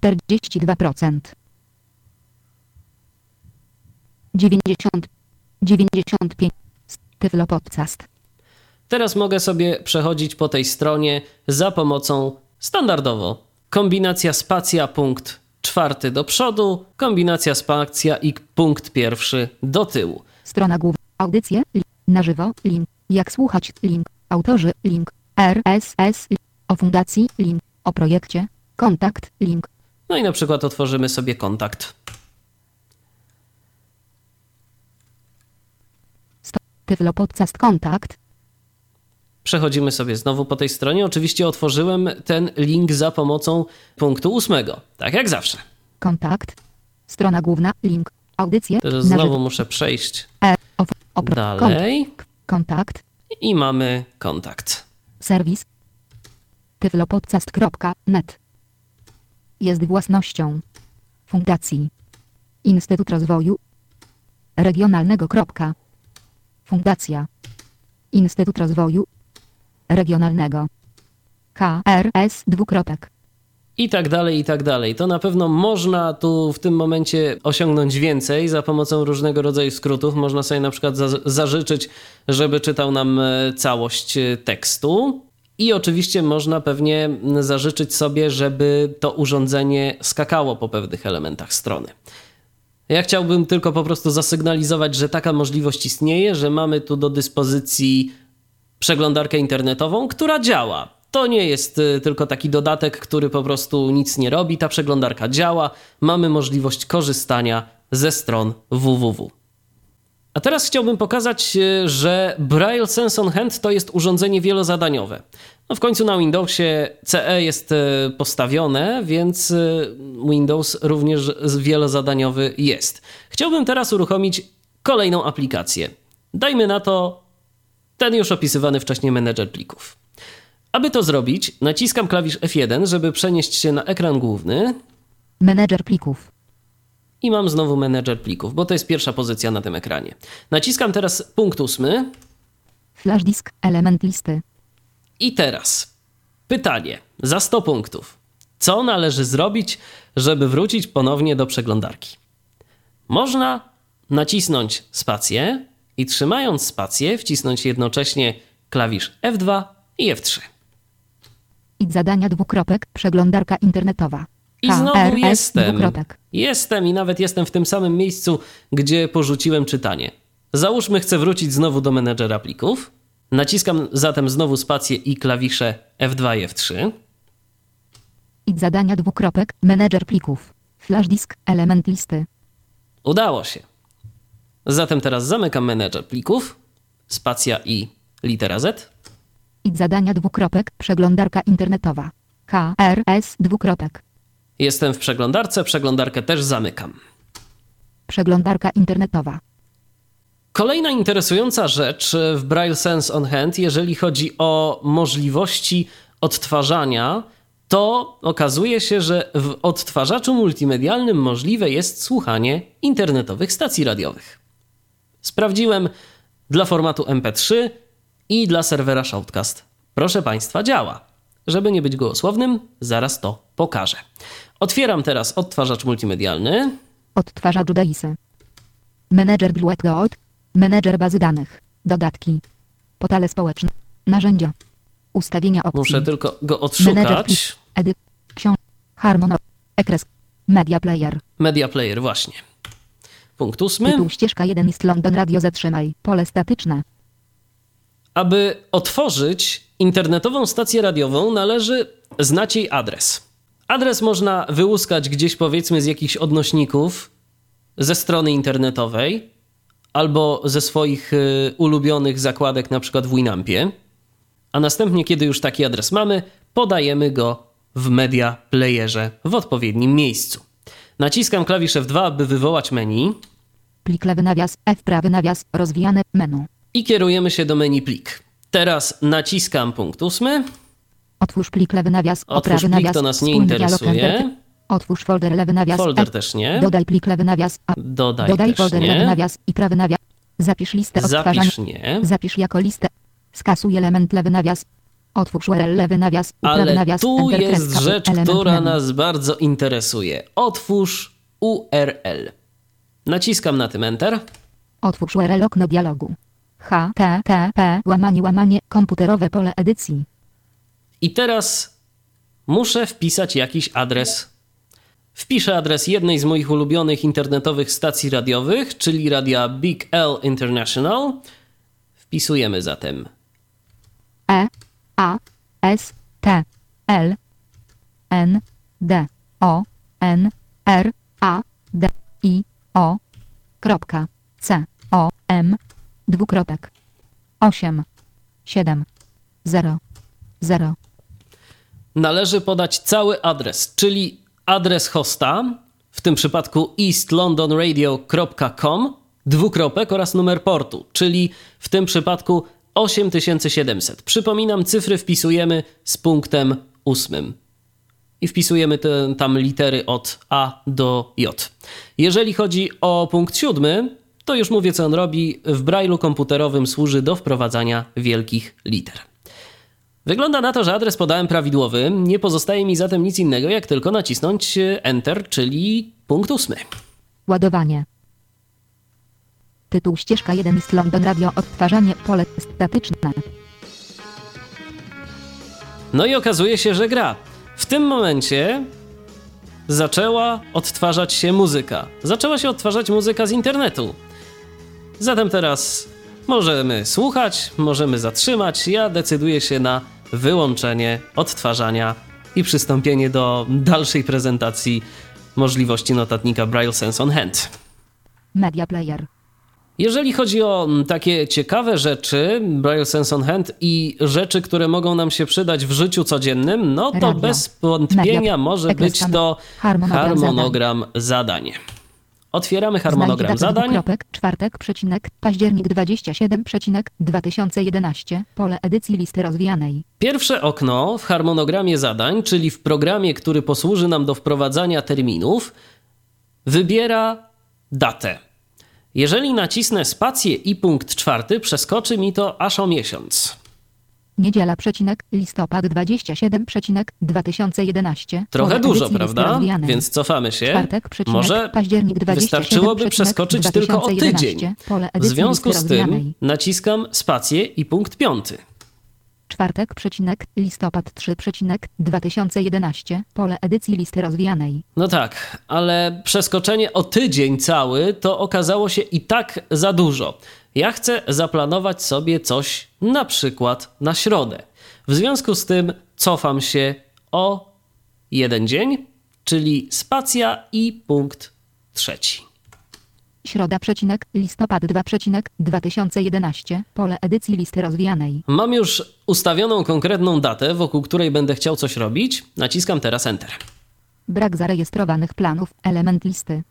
42% 90 95 Tyflo Podcast Teraz mogę sobie przechodzić po tej stronie za pomocą standardowo kombinacja spacja punkt czwarty do przodu, kombinacja spacja i punkt pierwszy do tyłu. Strona główna. Audycje. Link. Na żywo. Link. Jak słuchać. Link. Autorzy. Link. RSS. O fundacji. Link. O projekcie. Kontakt. Link. No i na przykład otworzymy sobie kontakt. Tyflo Podcast Kontakt. Przechodzimy sobie znowu po tej stronie. Oczywiście otworzyłem ten link za pomocą punktu ósmego, tak jak zawsze. Kontakt. Strona główna. Link. Audycje. Znowu muszę przejść E. O, o, pro- kont- dalej Kontakt. i mamy kontakt. Serwis. tyflopodcast.net Jest własnością Fundacji Instytut Rozwoju Regionalnego. Fundacja Instytut Rozwoju Regionalnego KRS dwukropek I tak dalej, i tak dalej. To na pewno można tu w tym momencie osiągnąć więcej za pomocą różnego rodzaju skrótów. Można sobie na przykład za zażyczyć, żeby czytał nam e, całość e, tekstu. I oczywiście można pewnie zażyczyć sobie, żeby to urządzenie skakało po pewnych elementach strony. Ja chciałbym tylko po prostu zasygnalizować, że taka możliwość istnieje, że mamy tu do dyspozycji przeglądarkę internetową, która działa. To nie jest y, tylko taki dodatek, który po prostu nic nie robi. Ta przeglądarka działa. Mamy możliwość korzystania ze stron www. A teraz chciałbym pokazać, y, że Braille Sense on Hand to jest urządzenie wielozadaniowe. No w końcu na Windowsie CE jest y, postawione, więc Windows również wielozadaniowy jest. Chciałbym teraz uruchomić kolejną aplikację. Dajmy na to ten już opisywany wcześniej menedżer plików. Aby to zrobić, naciskam klawisz F1, żeby przenieść się na ekran główny Menedżer plików i mam znowu menedżer plików, bo to jest pierwsza pozycja na tym ekranie. Naciskam teraz punkt ósmy Flash disk Element listy i teraz pytanie za 100 punktów. Co należy zrobić, żeby wrócić ponownie do przeglądarki? Można nacisnąć spację i trzymając spację wcisnąć jednocześnie klawisz F2 i F3. Idź zadania dwukropek Przeglądarka internetowa I znowu jestem. dwukropek Jestem i nawet jestem w tym samym miejscu, gdzie porzuciłem czytanie. Załóżmy, chcę wrócić znowu do menedżera plików. Naciskam zatem znowu spację i klawisze F2 i F3. Idź zadania dwukropek, menedżer plików. Flash disk, element listy. Udało się. Zatem teraz zamykam menedżer plików, spacja i litera Z. Idź zadania dwukropek, przeglądarka internetowa. KRS dwukropek. Jestem w przeglądarce, przeglądarkę też zamykam. Przeglądarka internetowa. Kolejna interesująca rzecz w Braille Sense on Hand, jeżeli chodzi o możliwości odtwarzania, to okazuje się, że w odtwarzaczu multimedialnym możliwe jest słuchanie internetowych stacji radiowych. Sprawdziłem dla formatu MP3 i dla serwera Shoutcast. Proszę Państwa, działa. Żeby nie być gołosłownym, zaraz to pokażę. Otwieram teraz odtwarzacz multimedialny. Odtwarzacz DAISy. Menedżer Bluetooth. Menedżer bazy danych. Dodatki. Portale społeczne. Narzędzia. Ustawienia opcji. Muszę tylko go odszukać. Edy. Książ. Harmono. Ekres. Media player. Media Player, właśnie. Punkt ósmy. Tytuł ścieżka 1 jest London Radio zatrzymaj. Pole statyczne. Aby otworzyć internetową stację radiową, należy znać jej adres. Adres można wyłuskać gdzieś powiedzmy z jakichś odnośników ze strony internetowej albo ze swoich y, ulubionych zakładek, na przykład w Winampie. A następnie, kiedy już taki adres mamy, podajemy go w media playerze w odpowiednim miejscu. Naciskam klawisz F2, aby wywołać menu Plik lewy nawias. F prawy nawias. Rozwijane menu. i kierujemy się do menu plik. Teraz naciskam punkt ósmy. Otwórz plik lewy nawias. Otwórz plik, nawias. to nas nie interesuje. Otwórz folder lewy nawias. Folder F. też nie. Dodaj plik lewy nawias. A. Dodaj, Dodaj folder lewy nie. nawias i prawy nawias. Zapisz listę odtwarzania. Zapisz nie. Zapisz jako listę. Skasuj element lewy nawias. Otwórz URL lewy nawias. Ale nawias. tu jest kreska, rzecz, która menu. nas bardzo interesuje. Otwórz URL. Naciskam na tym Enter. Otwórz URL okno dialogu. HTTP łamanie łamanie komputerowe pole edycji. I teraz muszę wpisać jakiś adres. Wpiszę adres jednej z moich ulubionych internetowych stacji radiowych, czyli radia Big L International. Wpisujemy zatem E A S T L N D O N R A D I O kropka C O M dwukropek 8 7 0 0 należy podać cały adres, czyli adres hosta, w tym przypadku eastlondonradio.com, dwukropek oraz numer portu, czyli w tym przypadku 8700. Przypominam, cyfry wpisujemy z punktem ósmym. I wpisujemy te, tam litery od A do J. Jeżeli chodzi o punkt siódmy, to już mówię, co on robi. W brailu komputerowym służy do wprowadzania wielkich liter. Wygląda na to, że adres podałem prawidłowy. Nie pozostaje mi zatem nic innego, jak tylko nacisnąć e, Enter, czyli punkt ósmy. Ładowanie. Tytuł ścieżka 1 jest London Radio odtwarzanie pole statyczne. No i okazuje się, że gra. W tym momencie zaczęła odtwarzać się muzyka. Zaczęła się odtwarzać muzyka z internetu. Zatem teraz możemy słuchać, możemy zatrzymać. Ja decyduję się na wyłączenie odtwarzania i przystąpienie do dalszej prezentacji możliwości notatnika Braille Sense on Hand. Media player. Jeżeli chodzi o mm, takie ciekawe rzeczy, Braille Sense on Hand i rzeczy, które mogą nam się przydać w życiu codziennym, no to Radio. bez wątpienia Media. może być to Harmonogram harmonogram zadań. Otwieramy harmonogram zadań. dwukropek, czwartek, przecinek, październik 27, przecinek, 2011, pole edycji listy rozwijanej. Pierwsze okno w harmonogramie zadań, czyli w programie, który posłuży nam do wprowadzania terminów, wybiera datę. Jeżeli nacisnę spację i punkt czwarty, przeskoczy mi to aż o miesiąc. Niedziela, przecinek, listopad 27, przecinek, 2011. Trochę dużo, prawda? Więc cofamy się. Czwartek, przecinek, Może październik 27, wystarczyłoby przecinek, przeskoczyć tylko o 2011, tydzień. W związku z tym naciskam spację i punkt piąty. Czwartek, przecinek, listopad 3, przecinek, 2011, pole edycji listy rozwijanej. No tak, ale przeskoczenie o tydzień cały to okazało się i tak za dużo. Ja chcę zaplanować sobie coś na przykład na środę. W związku z tym cofam się o jeden dzień, czyli spacja i punkt trzeci. Środa przecinek, listopad 2 przecinek, 2011, pole edycji listy rozwijanej. Mam już ustawioną konkretną datę, wokół której będę chciał coś robić. Naciskam teraz Enter. Brak zarejestrowanych planów, element listy.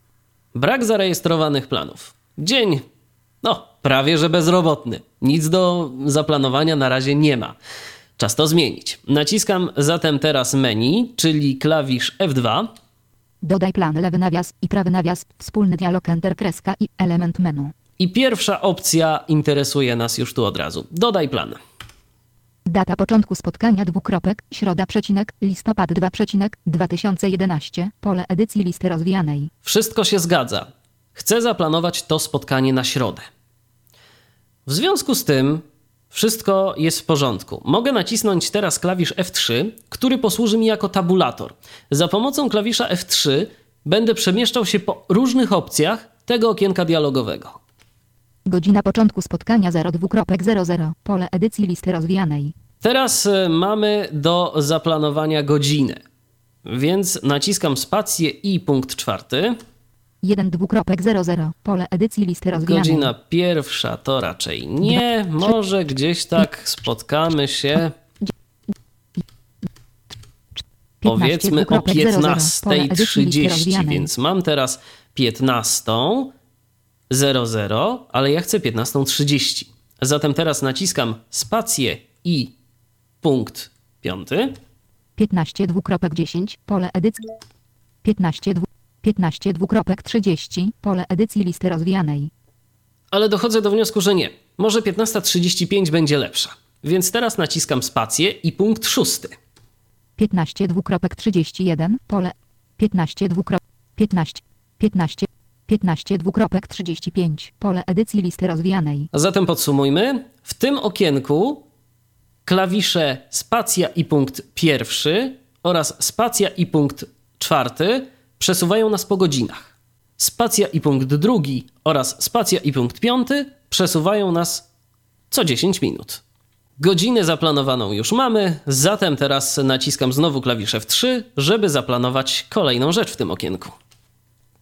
Brak zarejestrowanych planów. Dzień, no, prawie że bezrobotny. Nic do zaplanowania na razie nie ma. Czas to zmienić. Naciskam zatem teraz menu, czyli klawisz F2. Dodaj plan lewy nawias i prawy nawias, wspólny dialog enter kreska i element menu. I pierwsza opcja interesuje nas już tu od razu. Dodaj plan. Data początku spotkania dwukropek, środa przecinek, listopad 2 przecinek, 2011, pole edycji listy rozwijanej. Wszystko się zgadza. Chcę zaplanować to spotkanie na środę. W związku z tym wszystko jest w porządku. Mogę nacisnąć teraz klawisz F3, który posłuży mi jako tabulator. Za pomocą klawisza F3 będę przemieszczał się po różnych opcjach tego okienka dialogowego. Godzina początku spotkania 02.00, pole edycji listy rozwijanej. Teraz e, mamy do zaplanowania godzinę. Więc naciskam spację i punkt czwarty. 1.00, pole edycji listy rozwijanej. Godzina pierwsza to raczej nie. Może gdzieś tak spotkamy się. Powiedzmy o 15.00, pole edycji listy 15.30, rozwijanej. więc mam teraz 15.00, ale ja chcę 15.30. Zatem teraz naciskam spację i punkt piąty. 15.10, pole edycji 15 dwu- 15 dwukropek 30, pole edycji listy rozwijanej. Ale dochodzę do wniosku, że nie. Może 15.35 będzie lepsza. Więc teraz naciskam spację i punkt szósty. 15 dwukropek 31, pole 15 dwukrop 15 15 15 dwukropek 35, pole edycji listy rozwijanej. Zatem podsumujmy. W tym okienku klawisze spacja i punkt pierwszy oraz spacja i punkt czwarty przesuwają nas po godzinach. Spacja i punkt drugi oraz spacja i punkt piąty przesuwają nas co 10 minut. Godzinę zaplanowaną już mamy, zatem teraz naciskam znowu klawisz F3, żeby zaplanować kolejną rzecz w tym okienku.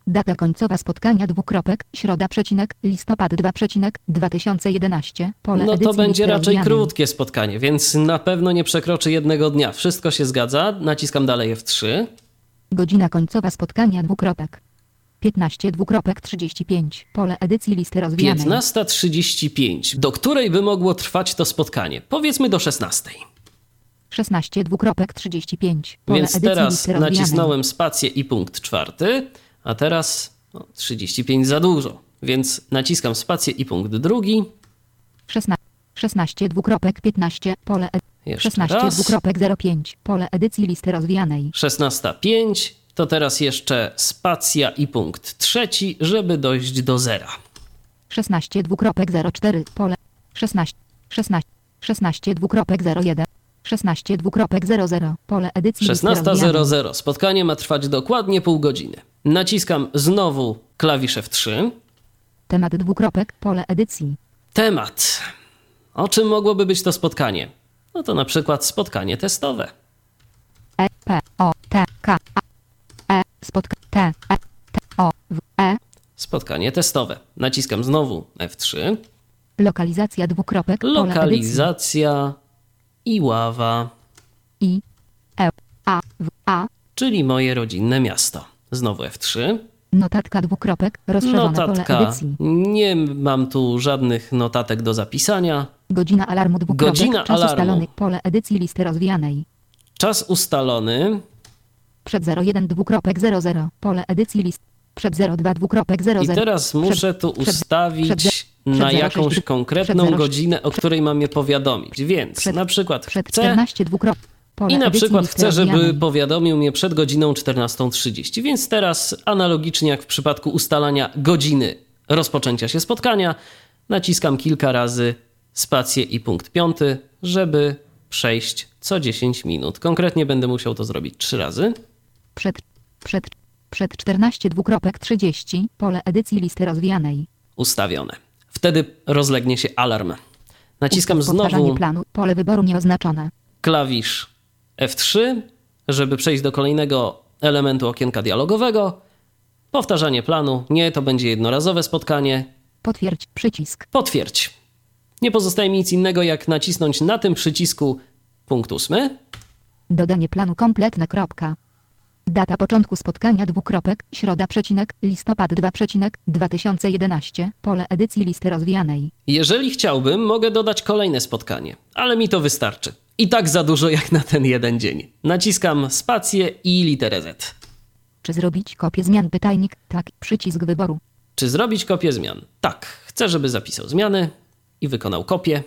Data końcowa spotkania dwukropek, środa przecinek, listopad 2 przecinek, 2011, pole No to będzie raczej krótkie spotkanie, więc na pewno nie przekroczy jednego dnia. Wszystko się zgadza. Naciskam dalej F3. Godzina końcowa spotkania dwukropek. 15 dwukropek 35, pole edycji listy rozwijanej. 15.35, do której by mogło trwać to spotkanie? Powiedzmy do 16. 16 dwukropek 35, pole Więc teraz nacisnąłem spację i punkt czwarty, a teraz no, 35 za dużo. Więc naciskam spację i punkt drugi. 16, 16 dwukropek 15, pole ed... Jeszcze 16 raz. dwukropek 05, pole edycji listy rozwijanej. 16.05, to teraz jeszcze spacja i punkt trzeci, żeby dojść do zera. 16 dwukropek 04, pole 16, 16, 16 dwukropek 01, 16 dwukropek 00, pole edycji listy rozwijanej. 16.00. Spotkanie ma trwać dokładnie pół godziny. Naciskam znowu klawisz F3. Temat dwukropek, pole edycji. Temat. O czym mogłoby być to spotkanie? No to na przykład spotkanie testowe. E, P, O, T, K, A, E, spotka, T, E, T, O, W, E, Spotkanie testowe. Naciskam znowu F3. lokalizacja dwukropek, pole. Lokalizacja i ława, I, E, A, W, A, czyli moje rodzinne miasto. Znowu F3. notatka dwukropek, rozszerzone pole Notatka. edycji. Nie mam tu żadnych notatek do zapisania. Godzina alarmu dwukropek, Godzina czas alarmu. ustalony, pole edycji listy rozwijanej. Czas ustalony. Przed 01 dwukropek 00, pole edycji list. Przed 02 dwukropek 00. I teraz muszę tu przed- ustawić przed- na przed jakąś 06 konkretną przed 06 godzinę, o której mam je powiadomić. Więc na przykład Przed chcę 14 dwukropek. Pole i na przykład chcę, żeby powiadomił mnie przed godziną 14.30. Więc teraz analogicznie jak w przypadku ustalania godziny rozpoczęcia się spotkania, naciskam kilka razy spację i punkt piąty, żeby przejść co 10 minut. Konkretnie będę musiał to zrobić trzy razy. Przed, przed, przed 14 dwukropek 30, pole edycji listy rozwijanej. ustawione. Wtedy rozlegnie się alarm. Naciskam znowu planu. Pole wyboru nieoznaczone. klawisz F3, żeby przejść do kolejnego elementu okienka dialogowego. Powtarzanie planu. Nie, to będzie jednorazowe spotkanie. Potwierdź przycisk. Potwierdź. Nie pozostaje mi nic innego, jak nacisnąć na tym przycisku punkt ósmy. Dodanie planu kompletne. Kropka. Data początku spotkania dwukropek, środa przecinek, listopad 2 przecinek, 2011, pole edycji listy rozwijanej. Jeżeli chciałbym, mogę dodać kolejne spotkanie, ale mi to wystarczy. I tak za dużo jak na ten jeden dzień. Naciskam spację i literę Z. Czy zrobić kopię zmian pytajnik? Tak, przycisk wyboru. Czy zrobić kopię zmian? Tak, chcę, żeby zapisał zmiany i wykonał kopię.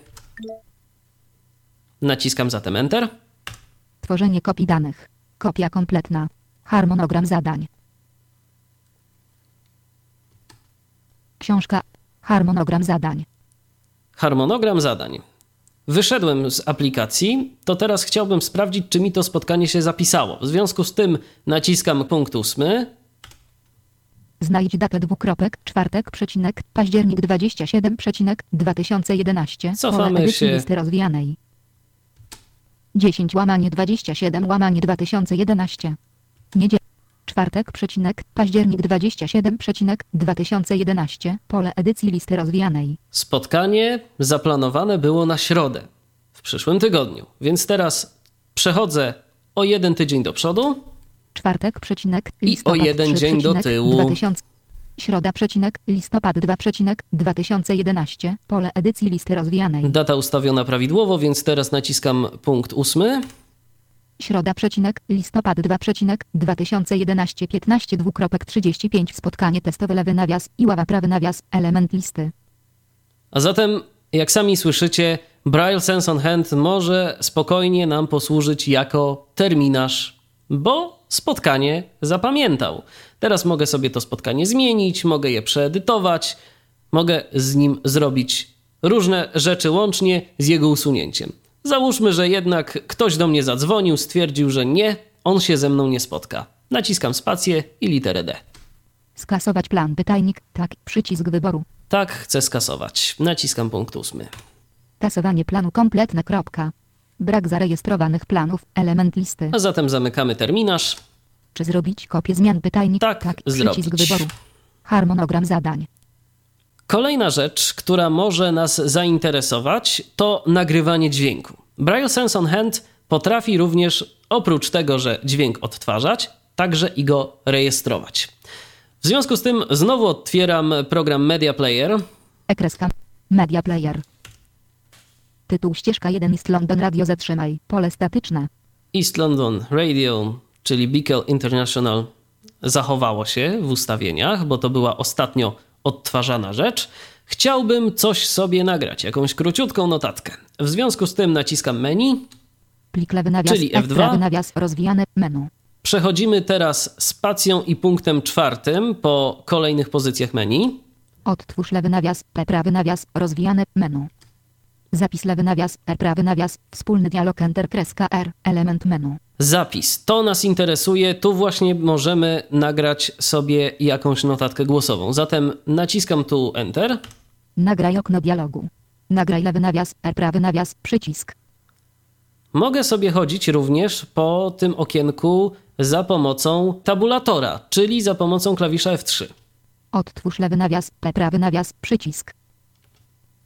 Naciskam zatem Enter. Tworzenie kopii danych. Kopia kompletna. Harmonogram zadań. Książka. Harmonogram zadań. Harmonogram zadań. Wyszedłem z aplikacji, to teraz chciałbym sprawdzić, czy mi to spotkanie się zapisało. W związku z tym naciskam punkt ósmy. Znajdź datę dwukropek, czwartek, przecinek, październik 27, przecinek, 2011. Cofamy pole edycji się. listy rozwijanej. 10 łamanie 27 łamanie 2011. Niedziela. Czwartek, przecinek, październik 27, przecinek, 2011. Pole edycji listy rozwijanej. Spotkanie zaplanowane było na środę w przyszłym tygodniu, więc teraz przechodzę o jeden tydzień do przodu. Czwartek, przecinek, I listopad o jeden 3, dzień do tyłu. 2000. Środa, przecinek, listopad 2, przecinek, 2011. Pole edycji listy rozwijanej. Data ustawiona prawidłowo, więc teraz naciskam punkt ósmy. Środa, przecinek, listopad 2, przecinek, 2011, 15, dwukropek 35. Spotkanie testowe lewy nawias i ława prawy nawias, element listy. A zatem, jak sami słyszycie, Braille Sense on Hand może spokojnie nam posłużyć jako terminarz, bo spotkanie zapamiętał. Teraz mogę sobie to spotkanie zmienić, mogę je przeedytować, mogę z nim zrobić różne rzeczy łącznie z jego usunięciem. Załóżmy, że jednak ktoś do mnie zadzwonił, stwierdził, że nie, on się ze mną nie spotka. Naciskam spację i literę D. Skasować plan, pytajnik, tak, przycisk wyboru. Tak, chcę skasować. Naciskam punkt ósmy. Kasowanie planu kompletne. Kropka. Brak zarejestrowanych planów, element listy. A zatem zamykamy terminarz. Czy zrobić kopię zmian pytajnik? Tak, przycisk zrobić. wyboru. Harmonogram zadań. Kolejna rzecz, która może nas zainteresować, to nagrywanie dźwięku. Braille Sense on Hand potrafi również, oprócz tego, że dźwięk odtwarzać, także i go rejestrować. W związku z tym znowu otwieram program Media Player. Ekreska. Media player. Tytuł ścieżka 1 East London Radio zatrzymaj. Pole statyczne. East London Radio, czyli Bickel International, zachowało się w ustawieniach, bo to była ostatnio odtwarzana rzecz. Chciałbym coś sobie nagrać, jakąś króciutką notatkę. W związku z tym naciskam menu. Plik lewy nawias. Czyli F F2. prawy nawias rozwijane menu. Przechodzimy teraz spacją i punktem czwartym po kolejnych pozycjach menu. Odtwórz lewy nawias. P prawy nawias rozwijane menu. Zapis lewy nawias. R prawy nawias. Wspólny dialog Enter kreska R. Element menu. Zapis. To nas interesuje. Tu właśnie możemy nagrać sobie jakąś notatkę głosową. Zatem naciskam tu Enter. Nagraj okno dialogu. Nagraj lewy nawias. R prawy nawias. Przycisk. Mogę sobie chodzić również po tym okienku za pomocą tabulatora, czyli za pomocą klawisza F3. Odtwórz lewy nawias. P prawy nawias. Przycisk.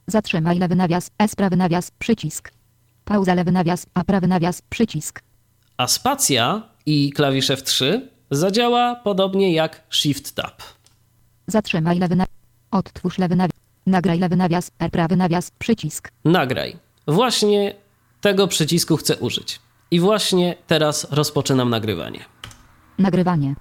Zatrzymaj lewy nawias. S prawy nawias. Przycisk. Pauza lewy nawias. A prawy nawias. Przycisk. A spacja i klawisz F3 zadziała podobnie jak Shift Tab. Zatrzymaj lewy nawias. Odtwórz lewy nawias. Nagraj lewy nawias. R prawy nawias. Przycisk. Nagraj. Właśnie tego przycisku chcę użyć. I właśnie teraz rozpoczynam nagrywanie. Nagrywanie.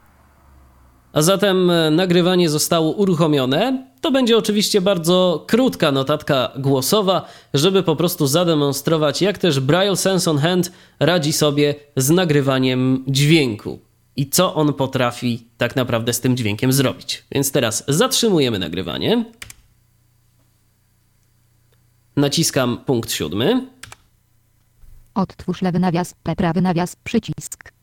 A zatem e, nagrywanie zostało uruchomione. To będzie oczywiście bardzo krótka notatka głosowa, żeby po prostu zademonstrować, jak też Braille Sense on Hand radzi sobie z nagrywaniem dźwięku i co on potrafi tak naprawdę z tym dźwiękiem zrobić. Więc teraz zatrzymujemy nagrywanie. Naciskam punkt siódmy. Odtwórz lewy nawias. Prawy nawias. Przycisk.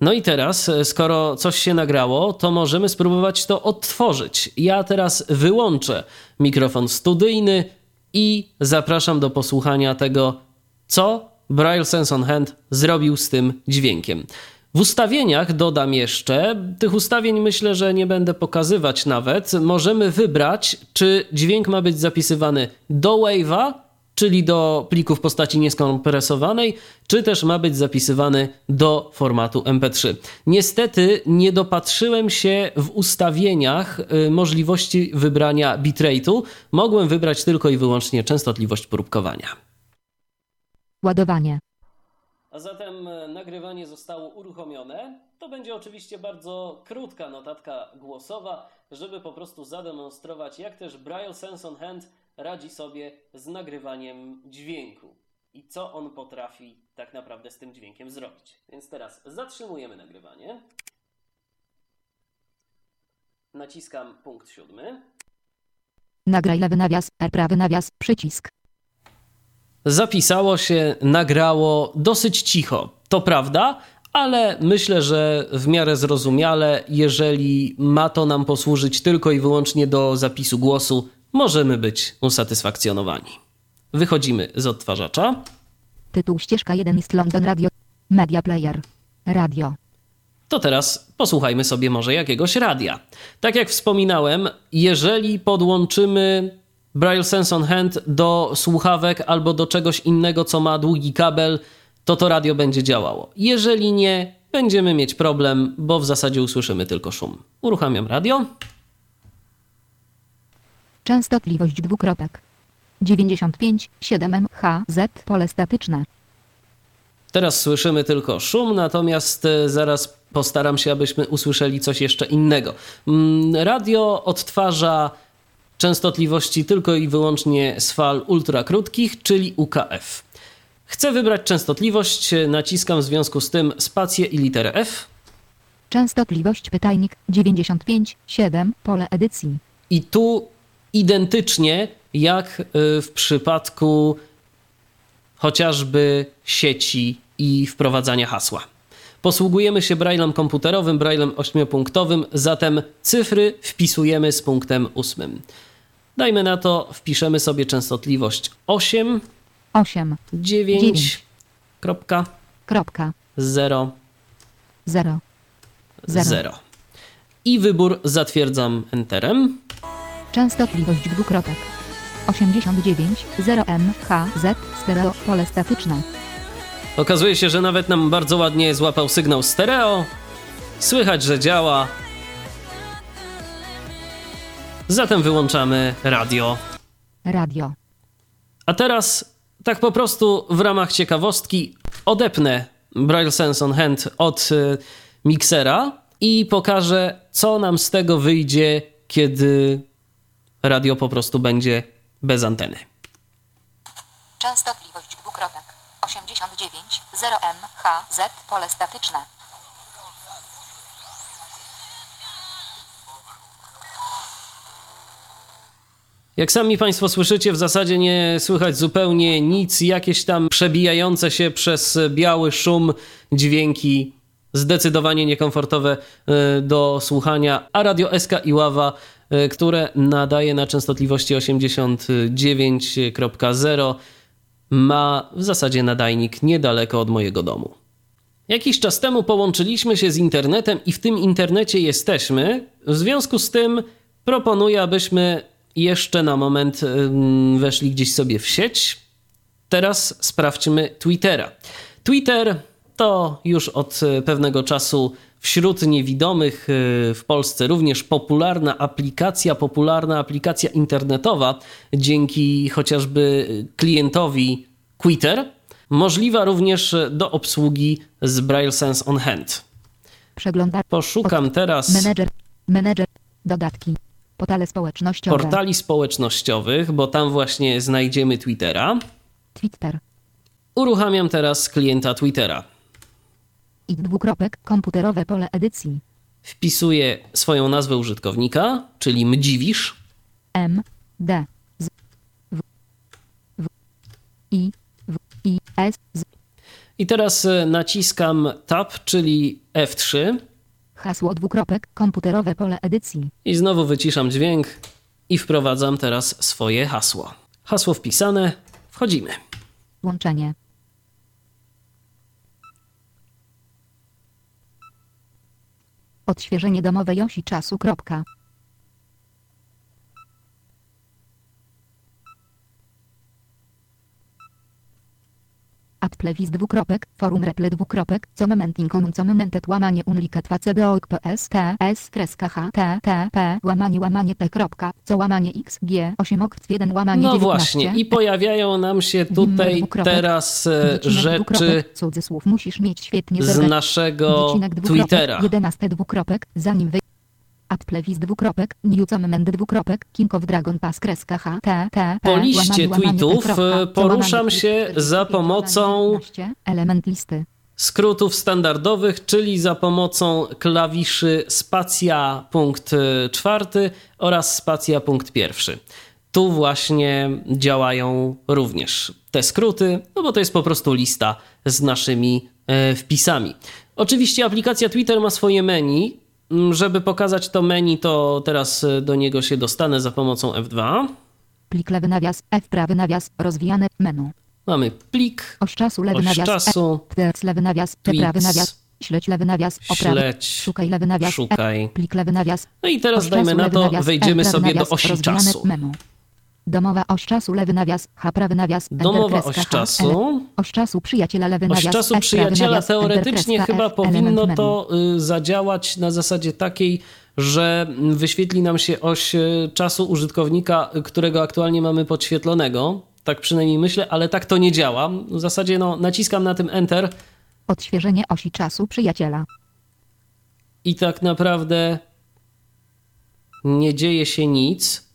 No i teraz, e, skoro coś się nagrało, to możemy spróbować to odtworzyć. Ja teraz wyłączę mikrofon studyjny i zapraszam do posłuchania tego, co Braille Sense on Hand zrobił z tym dźwiękiem. W ustawieniach dodam jeszcze, tych ustawień myślę, że nie będę pokazywać nawet. Możemy wybrać, czy dźwięk ma być zapisywany do wave'a, czyli do pliku w postaci nieskompresowanej, czy też ma być zapisywany do formatu MP3. Niestety nie dopatrzyłem się w ustawieniach y, możliwości wybrania bitrate'u. Mogłem wybrać tylko i wyłącznie częstotliwość próbkowania. Ładowanie. A zatem e, nagrywanie zostało uruchomione. To będzie oczywiście bardzo krótka notatka głosowa, żeby po prostu zademonstrować, jak też Braille Sense on Hand radzi sobie z nagrywaniem dźwięku i co on potrafi tak naprawdę z tym dźwiękiem zrobić. Więc teraz zatrzymujemy nagrywanie. Naciskam punkt siódmy. Nagraj lewy nawias, R prawy nawias, przycisk. Zapisało się, nagrało dosyć cicho. To prawda, ale myślę, że w miarę zrozumiale, jeżeli ma to nam posłużyć tylko i wyłącznie do zapisu głosu, możemy być usatysfakcjonowani. Wychodzimy z odtwarzacza. Tytuł ścieżka 1 jest London Radio. Media Player. Radio. To teraz posłuchajmy sobie może jakiegoś radia. Tak jak wspominałem, jeżeli podłączymy Braille Sense on Hand do słuchawek albo do czegoś innego, co ma długi kabel, to to radio będzie działało. Jeżeli nie, będziemy mieć problem, bo w zasadzie usłyszymy tylko szum. Uruchamiam radio. Częstotliwość dwukropek. 95 7 MHz pole statyczne. Teraz słyszymy tylko szum, natomiast e, zaraz postaram się, abyśmy usłyszeli coś jeszcze innego. Mm, Radio odtwarza częstotliwości tylko i wyłącznie z fal ultrakrótkich, czyli UKF. Chcę wybrać częstotliwość, naciskam w związku z tym spację i literę F. Częstotliwość pytajnik 95 7 pole edycji. I tu identycznie jak y, w przypadku chociażby sieci i wprowadzania hasła. Posługujemy się braillem komputerowym, braillem ośmiopunktowym, zatem cyfry wpisujemy z punktem ósmym. Dajmy na to, wpiszemy sobie częstotliwość 8, 8 9, Dziewięć. kropka, kropka 0, 0 Zero. 0. I wybór zatwierdzam Enterem. Częstotliwość dwukropek. 89 0 MHz stereo pole statyczne. Okazuje się, że nawet nam bardzo ładnie złapał sygnał stereo. Słychać, że działa. Zatem wyłączamy radio. Radio. A teraz, tak po prostu w ramach ciekawostki, odepnę Braille Sense on Hand od y, miksera i pokażę, co nam z tego wyjdzie, kiedy radio po prostu będzie bez anteny. Częstotliwość dwukropek 89 0 MHz pole statyczne. Jak sami Państwo słyszycie, w zasadzie nie słychać zupełnie nic, jakieś tam przebijające się przez biały szum dźwięki, zdecydowanie niekomfortowe e, do słuchania, a radio SK i Ława, e, które nadaje na częstotliwości 89.0, ma w zasadzie nadajnik niedaleko od mojego domu. Jakiś czas temu połączyliśmy się z internetem i w tym internecie jesteśmy. W związku z tym proponuję, abyśmy jeszcze na moment ym, weszli gdzieś sobie w sieć. Teraz sprawdźmy Twittera. Twitter to już od e, pewnego czasu wśród niewidomych e, w Polsce również popularna aplikacja, popularna aplikacja internetowa dzięki chociażby klientowi Twitter, możliwa również do obsługi z Braille Sense on Hand. Poszukam teraz Menedżer. Menedżer. Dodatki. Portale społecznościowe. portali społecznościowych, bo tam właśnie znajdziemy Twittera. Twitter. Uruchamiam teraz klienta Twittera. I dwukropek. Komputerowe pole edycji. Wpisuję swoją nazwę użytkownika, czyli Mdziwisz. M. D. Z. W. W. I. W. I. S. Z. I teraz e, naciskam Tab, czyli F3 Hasło dwukropek, komputerowe pole edycji. i znowu wyciszam dźwięk i wprowadzam teraz swoje hasło. Hasło wpisane, wchodzimy. Łączenie. Odświeżenie domowej osi czasu. App playlist dwukropek, forum reple dwukropek, co moment incomum co momentet łamanie unlikat cdoik ps t s kreska h t t p łamanie łamanie t kropka, co łamanie x g 8 okt 1 łamanie No 19. właśnie, i pojawiają nam się tutaj dwukropek, teraz e, rzeczy cudzysłów musisz mieć świetnie z naszego Twittera. 11 dwukropek, zanim wy... App playlist dwukropek, Newco Moment dwukropek, King of Dragon Pass kreska H, T, T, P, Po liście tweetów, poruszam się za 45, pomocą- łamanie, 19, Element listy. skrótów standardowych, czyli za pomocą klawiszy spacja punkt czwarty oraz spacja punkt pierwszy. Tu właśnie działają również te skróty, no bo to jest po prostu lista z naszymi e, wpisami. Oczywiście aplikacja Twitter ma swoje menu. Mm, Żeby pokazać to menu, to teraz e, do niego się dostanę za pomocą F2. Plik lewy nawias, F prawy nawias, rozwijane, menu. Mamy plik, Oś czasu lewy oś nawias, czasu, F, lewy nawias, P prawy nawias, śledź lewy nawias, oprawy, śledź, szukaj lewy nawias, szukaj. F, plik lewy nawias, No i teraz dajmy na to, nawias, wejdziemy sobie do osi czasu. Menu. Domowa oś czasu, lewy nawias, H prawy nawias, Domowa oś czasu. Oś czasu przyjaciela lewy Oś nawias, czasu F, prawy przyjaciela teoretycznie chyba powinno to y, zadziałać na zasadzie takiej, że wyświetli nam się oś y, czasu użytkownika, y, którego aktualnie mamy podświetlonego. Tak przynajmniej myślę, ale tak to nie działa. W zasadzie no, naciskam na tym Enter Odświeżenie osi czasu przyjaciela. i tak naprawdę nie dzieje się nic.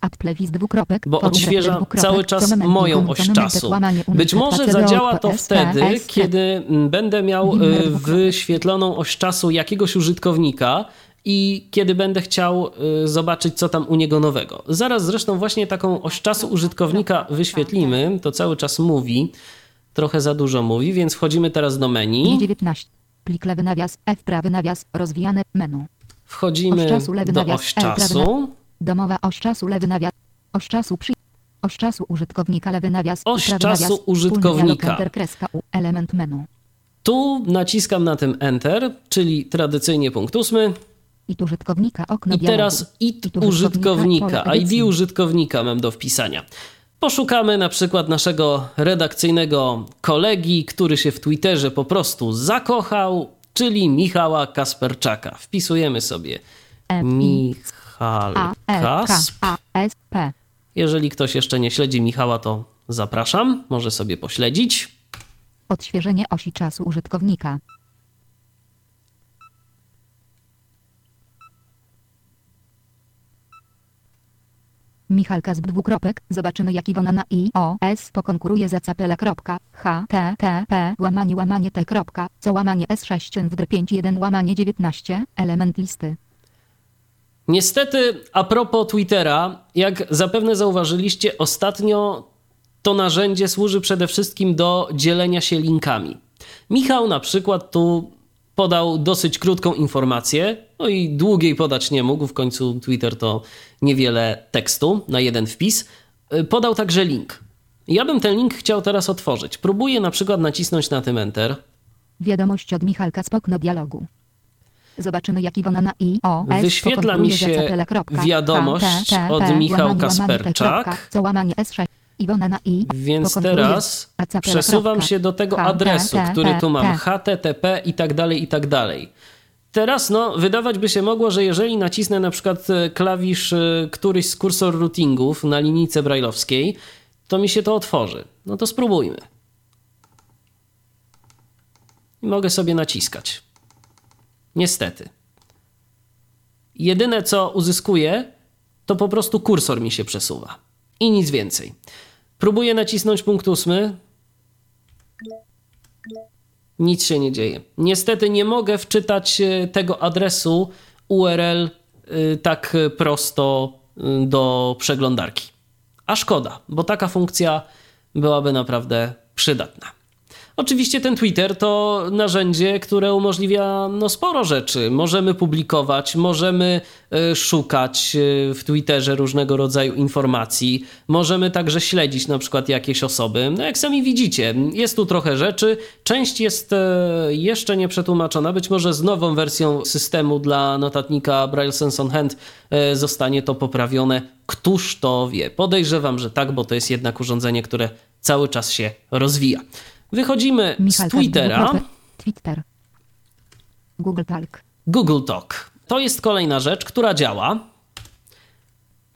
Bo odświeża cały czas moją oś czasu. Być może zadziała to wtedy, kiedy mm, będę miał y, wyświetloną oś czasu jakiegoś użytkownika i kiedy będę chciał y, zobaczyć, co tam u niego nowego. Zaraz zresztą właśnie taką oś czasu użytkownika wyświetlimy. To cały czas mówi, trochę za dużo mówi, więc wchodzimy teraz do menu. 19. Plik lewy nawias, F prawy nawias, rozwijane, menu. Wchodzimy Oś czasu, lewy do nawias, oś L, prawy czasu. Domowa oś czasu, lewy nawias, oś czasu przy... Oś czasu użytkownika, lewy nawias, Oś prawy czasu nawias, użytkownika. Enter, kreska, U, element menu. Tu naciskam na tym Enter, czyli tradycyjnie punkt ósmy. I tu użytkownika, okno I dialogu. teraz IT tu użytkownika. ID użytkownika mam do wpisania. Poszukamy na przykład naszego redakcyjnego kolegi, który się w Twitterze po prostu zakochał, czyli Michała Kasperczaka. Wpisujemy sobie K, Kasp. Jeżeli ktoś jeszcze nie śledzi Michała, to zapraszam, może sobie pośledzić. Odświeżenie osi czasu użytkownika. Michalka z dwukropek. Zobaczymy jak Iwona na I, O, S pokonkuruje za capela. Kropka, H, T, T, P, łamanie, łamanie T. Co łamanie S6 w 5 1 łamanie 19, element listy. Niestety, a propos Twittera, jak zapewne zauważyliście, ostatnio to narzędzie służy przede wszystkim do dzielenia się linkami. Michał na przykład tu podał dosyć krótką informację, no i długiej podać nie mógł, w końcu Twitter to niewiele tekstu na jeden wpis. Y, Podał także link. Ja bym ten link chciał teraz otworzyć. Próbuję na przykład nacisnąć na tym Enter. Wiadomość od Michalka z okno dialogu. Zobaczymy jak Iwona na I, O, S Wyświetla mi się wiadomość od P, Michał łamanie, łamanie T. Kasperczak. Kropka, co łamanie S6. Więc teraz przesuwam się do tego adresu, który tu mam, http i tak dalej, i tak dalej. Teraz, no, wydawać by się mogło, że jeżeli nacisnę na przykład e, klawisz e, któryś z kursor routingów na linijce brajlowskiej, to mi się to otworzy. No to spróbujmy. I mogę sobie naciskać. Niestety. Jedyne co uzyskuję, to po prostu kursor mi się przesuwa. I nic więcej. Próbuję nacisnąć punkt ósmy. Nic się nie dzieje. Niestety nie mogę wczytać e, tego adresu URL e, tak prosto e, do przeglądarki. A szkoda, bo taka funkcja byłaby naprawdę przydatna. Oczywiście ten Twitter to narzędzie, które umożliwia no, sporo rzeczy. Możemy publikować, możemy y, szukać y, w Twitterze różnego rodzaju informacji, możemy także śledzić na przykład jakieś osoby. No jak sami widzicie, jest tu trochę rzeczy. Część jest y, jeszcze nie przetłumaczona. Być może z nową wersją systemu dla notatnika Braille Sense on Hand zostanie to poprawione. Któż to wie? Podejrzewam, że tak, bo to jest jednak urządzenie, które cały czas się rozwija. Wychodzimy Michał z Twittera. Twitter. Google Talk. Google Talk. To jest kolejna rzecz, która działa.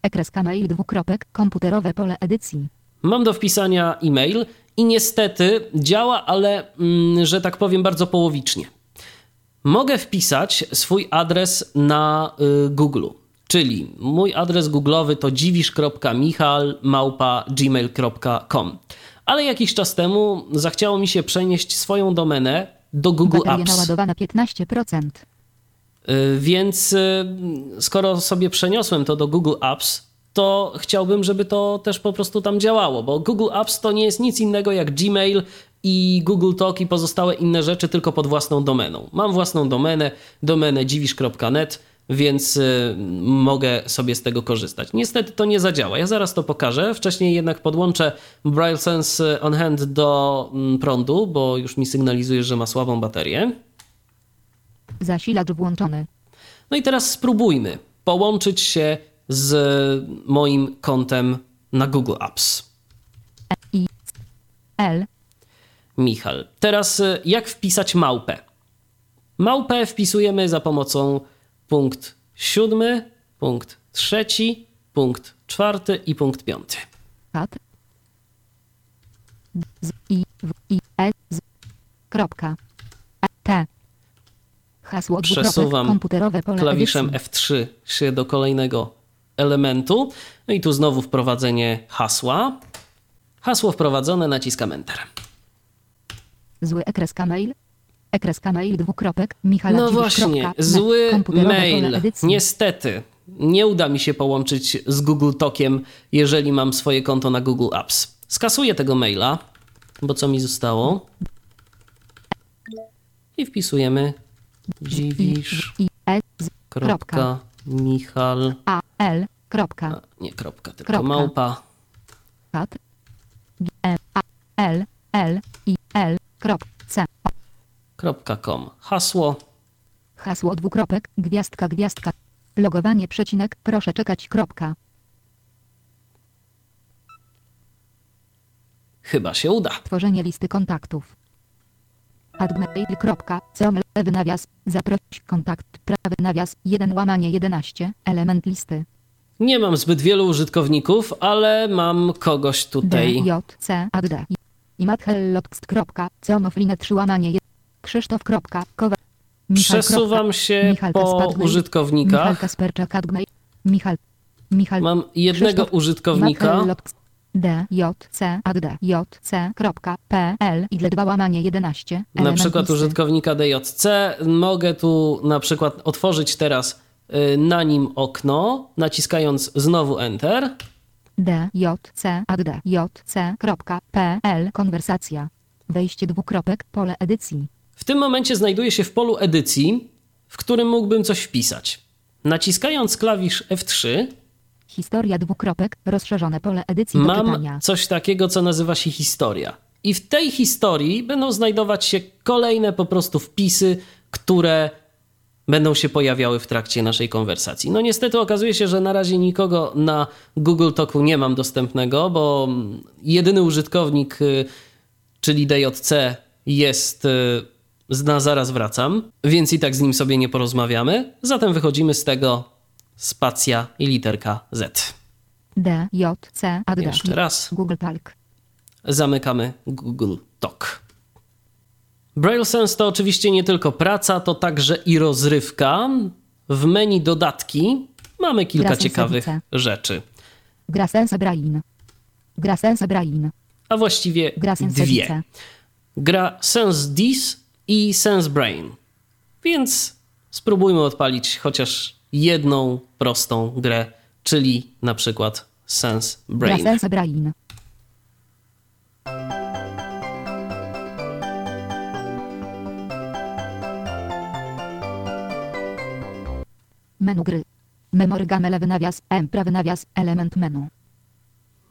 Ekreska mail dwukropek, komputerowe pole edycji. Mam do wpisania e-mail i niestety działa, ale mm, że tak powiem bardzo połowicznie. Mogę wpisać swój adres na y, Google, czyli mój adres google'owy to dziwisz.michal.gmail.com ale jakiś czas temu zachciało mi się przenieść swoją domenę do Google Bateria Apps. naładowana 15%. Y, Więc y, skoro sobie przeniosłem to do Google Apps, to chciałbym, żeby to też po prostu tam działało, bo Google Apps to nie jest nic innego jak Gmail i Google Talk i pozostałe inne rzeczy tylko pod własną domeną. Mam własną domenę, domenę dziwisz.net, więc y, mogę sobie z tego korzystać. Niestety to nie zadziała. Ja zaraz to pokażę. Wcześniej jednak podłączę Braille Sense on Hand do mm, prądu, bo już mi sygnalizuje, że ma słabą baterię. Zasilacz włączony. No i teraz spróbujmy połączyć się z moim kontem na Google Apps. I L Michal. Teraz y, jak wpisać małpę? Małpę wpisujemy za pomocą punkt siódmy, punkt trzeci, punkt czwarty i punkt piąty. kat z i w i e z kropka e, t hasło Przesuwam komputerowe pole klawiszem edycji. F3 się do kolejnego elementu. No i tu znowu wprowadzenie hasła. Hasło wprowadzone, naciskam Enter. Zły ekreska mail. Ekreska mail dwukropek. Michała No właśnie, kropka, zły mail. Niestety, nie uda mi się połączyć z Google Talkiem, jeżeli mam swoje konto na Google Apps. Skasuję tego maila, bo co mi zostało? I wpisujemy dziwisz. Kropka Kropka, Michal. a l kropka nie kropka, tylko Kropka. małpa. kat g a l l i l krop c o. Kropka com. Hasło. hasło dwukropek gwiazdka gwiazdka logowanie przecinek proszę czekać kropka Chyba się uda. tworzenie listy kontaktów admail kropka com lewy nawias zaproś kontakt prawy nawias 1 łamanie 11 element listy Nie mam zbyt wielu użytkowników, ale mam kogoś d tutaj. j c a d i mathelloxt kropka com offline 3 łamanie 1 Krzysztof kowa Michal Przesuwam się Michal po Kaspadmail, Michal. Kasperczak Michal Michal Mam jednego Krzysztof użytkownika. D J C A D J C kropka P L i dla 2 łamanie 11 Na przykład listy. użytkownika DJC. Mogę tu na przykład otworzyć teraz y, na nim okno, naciskając znowu Enter. D J C A D J C kropka P L konwersacja wejście dwukropek pole edycji W tym momencie znajduję się w polu edycji, w którym mógłbym coś wpisać. Naciskając klawisz F3, historia dwukropek rozszerzone pole edycji mam coś takiego, co nazywa się historia. I w tej historii będą znajdować się kolejne po prostu wpisy, które będą się pojawiały w trakcie naszej konwersacji. No niestety okazuje się, że na razie nikogo na Google Talku nie mam dostępnego, bo jedyny użytkownik, y, czyli DJC, jest y, z- na zaraz wracam, więc i tak z nim sobie nie porozmawiamy. Zatem wychodzimy z tego spacja i literka Z. D J C A Jeszcze raz. Google Talk zamykamy Google Talk. Braille Sense to oczywiście nie tylko praca, to także i rozrywka. W menu dodatki mamy kilka ciekawych rzeczy, gra sense brain gra sense brain a właściwie gra dwie. Gra Sense Dis i SenseBrain. Więc spróbujmy odpalić chociaż jedną prostą grę, czyli na przykład SenseBrain. SenseBrain. Menu gry. Memory game lewy nawias, M prawy nawias, element menu.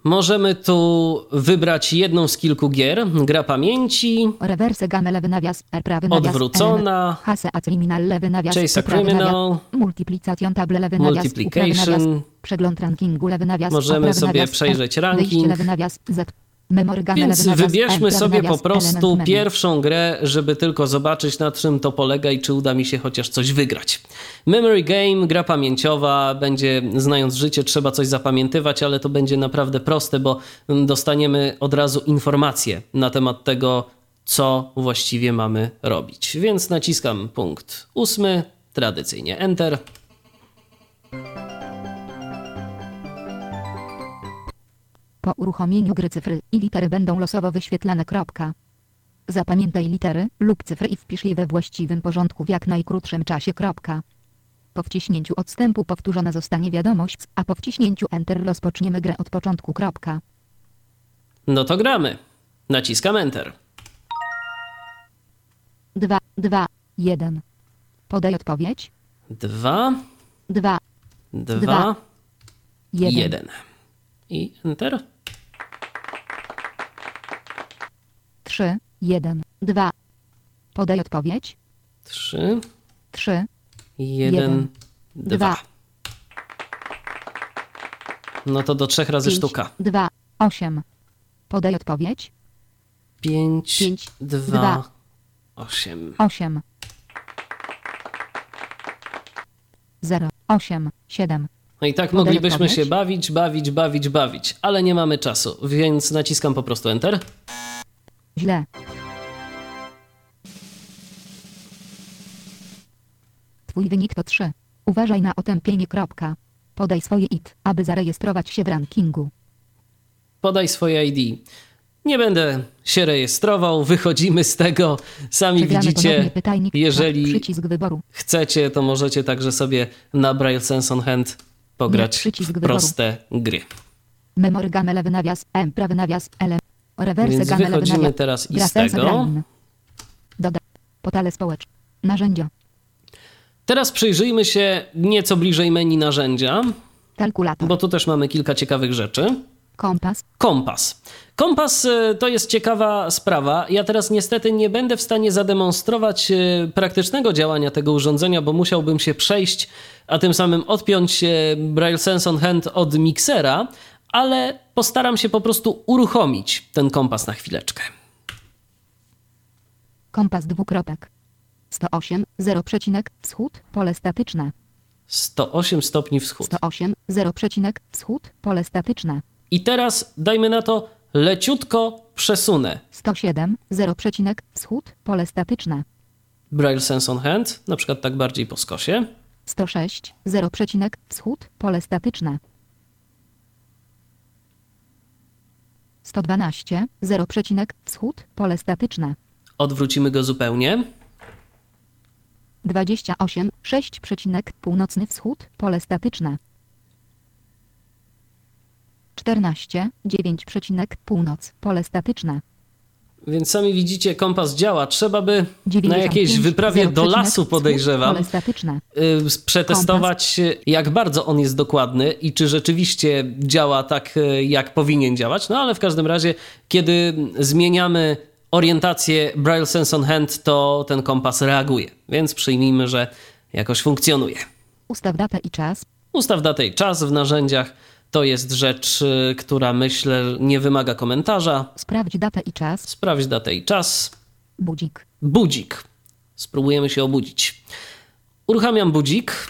Możemy tu wybrać jedną z kilku gier. Gra pamięci, Reverse game lewy nawias, R prawy nawias, odwrócona, Hase a criminal lewy nawias, Chase Criminal, Multiplication table lewy nawias, Multiplication. przegląd rankingu lewy nawias, Możemy sobie przejrzeć R, ranking. Wyjście lewy nawias, Z. Więc wybierzmy sobie po prostu pierwszą grę, żeby tylko zobaczyć na czym to polega i czy uda mi się chociaż coś wygrać. Memory Game, gra pamięciowa, będzie znając życie trzeba coś zapamiętywać, ale to będzie naprawdę proste, bo dostaniemy od razu informacje na temat tego, co właściwie mamy robić. Więc naciskam punkt ósmy, tradycyjnie Enter. Po uruchomieniu gry cyfry i litery będą losowo wyświetlane. Kropka. Zapamiętaj litery lub cyfry i wpisz je we właściwym porządku w jak najkrótszym czasie. Kropka. Po wciśnięciu odstępu powtórzona zostanie wiadomość, a po wciśnięciu Enter rozpoczniemy grę od początku. Kropka. No to gramy. Naciskam Enter. 2, 2, 1. Podaj odpowiedź. Dwa, 2, dwa, 1. jeden. I Enter. 3, 1, 2. Podaj odpowiedź. Trzy, 3, jeden, Jeden, dwa. dwa. No to do trzech razy 5, sztuka. 2, 8. Podaj odpowiedź. Pięć, Pięć, dwa, dwa. osiem. 8. 0, 8, 7. No i tak Podaj moglibyśmy odpowiedź. się bawić, bawić, bawić, bawić, ale nie mamy czasu, więc naciskam po prostu Enter. Źle. Twój wynik to 3. Uważaj na otępienie. Kropka. Podaj swoje IT, aby zarejestrować się w rankingu. Podaj swoje ID. Nie będę się rejestrował, wychodzimy z tego. Sami Przegramy widzicie, jeżeli Przycisk wyboru. chcecie, to możecie także sobie na Braille Sense on Hand pograć w wyboru. proste gry. Memory game lewy nawias, M prawy nawias, L. Reverse Więc wychodzimy teraz i z tego. Doda. Portale społeczne. Narzędzia. Teraz przyjrzyjmy się nieco bliżej menu narzędzia, Kalkulator. bo tu też mamy kilka ciekawych rzeczy. Kompas. Kompas. Kompas e, to jest ciekawa sprawa. Ja teraz niestety nie będę w stanie zademonstrować e, praktycznego działania tego urządzenia, bo musiałbym się przejść, a tym samym odpiąć e, Braille Sense on Hand od miksera, ale postaram się po prostu uruchomić ten kompas na chwileczkę. Kompas dwukropek. 108, 0 przecinek, wschód, pole statyczne. 108 stopni wschód. 108, 0 przecinek, wschód, pole statyczne. I teraz dajmy na to leciutko przesunę 107, 0 przecinek, wschód, pole statyczne. Braille Sense on Hand, na przykład tak bardziej po skosie. 106, 0 przecinek, wschód, pole statyczne. 112, 0 przecinek, wschód, pole statyczne. Odwrócimy go zupełnie. 28, 6 przecinek, północny wschód, pole statyczne. 14, 9 przecinek, północ, pole statyczne. Więc sami widzicie, kompas działa. Trzeba by na 95, jakiejś wyprawie 0 do lasu, podejrzewam, y, przetestować, y, jak bardzo on jest dokładny i czy rzeczywiście działa tak, y, jak powinien działać. No ale w każdym razie, kiedy zmieniamy orientację Braille Sense on Hand, to ten kompas reaguje. Więc przyjmijmy, że jakoś funkcjonuje. Ustaw datę i czas. Ustaw datę i czas w narzędziach. To jest rzecz, y, która myślę nie wymaga komentarza. Sprawdź datę i czas. Sprawdź datę i czas. Budzik. Budzik. Spróbujemy się obudzić. Uruchamiam budzik.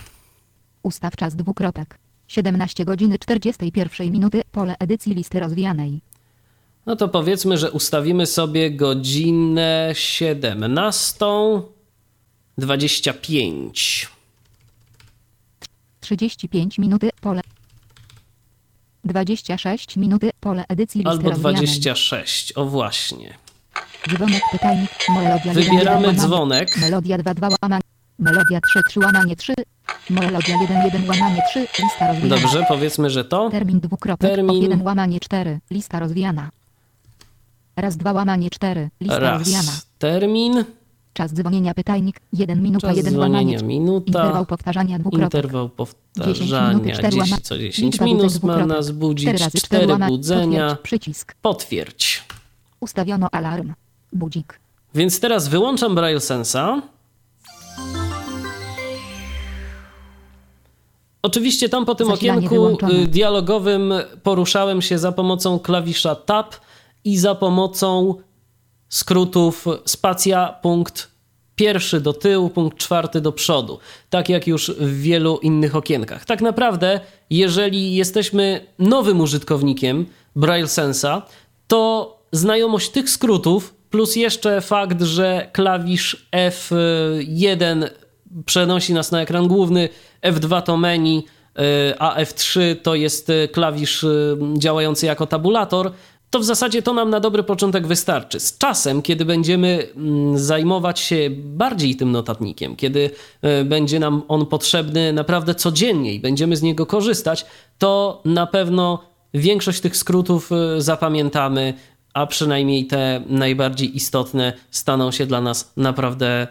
Ustaw czas dwukropek. 17 godziny 41 minuty. Pole edycji listy rozwijanej. No to powiedzmy, że ustawimy sobie godzinę 17.25. 35 minuty. Pole. 26 minuty. Pole edycji listy Albo rozwijanej. 26. O właśnie. Dzwonek pytajnik. Melodia 1, Wybieramy 1, dzwonek. Melodia 2 2 łamanie. Melodia 3 3 łamanie 3. Melodia 1 1 łamanie 3. Lista rozwijana. Dobrze, powiedzmy, że to. Termin dwukropek. Termin. 1 łamanie 4. Lista rozwijana. Raz 2 łamanie 4. Lista rozwijana. Raz. Termin. Czas dzwonienia pytajnik 1 minuta Czas 1 dzwonienia łamanie. minuta. Interwał powtarzania dwukropek. Interwał 10 minut, powtarzania 4 łama- 10 co 10 liczba minut ma nas budzić, 4 razy 4 łama- budzenia. Potwierdź przycisk. Potwierdź. Ustawiono alarm. Budzik. Więc teraz wyłączam Braille Sensa. Oczywiście tam po tym Zasilanie okienku wyłączone. y, dialogowym poruszałem się za pomocą klawisza Tab i za pomocą skrótów spacja, punkt pierwszy do tyłu, punkt czwarty do przodu. Tak jak już w wielu innych okienkach. Tak naprawdę, jeżeli jesteśmy nowym użytkownikiem Braille Sensa, to znajomość tych skrótów plus jeszcze fakt, że klawisz F1 przenosi nas na ekran główny, F2 to menu, y, a F3 to jest y, klawisz y, działający jako tabulator, to w zasadzie to nam na dobry początek wystarczy. Z czasem, kiedy będziemy mm, zajmować się bardziej tym notatnikiem, kiedy y, będzie nam on potrzebny naprawdę codziennie i będziemy z niego korzystać, to na pewno większość tych skrótów y, zapamiętamy, a przynajmniej te najbardziej istotne staną się dla nas naprawdę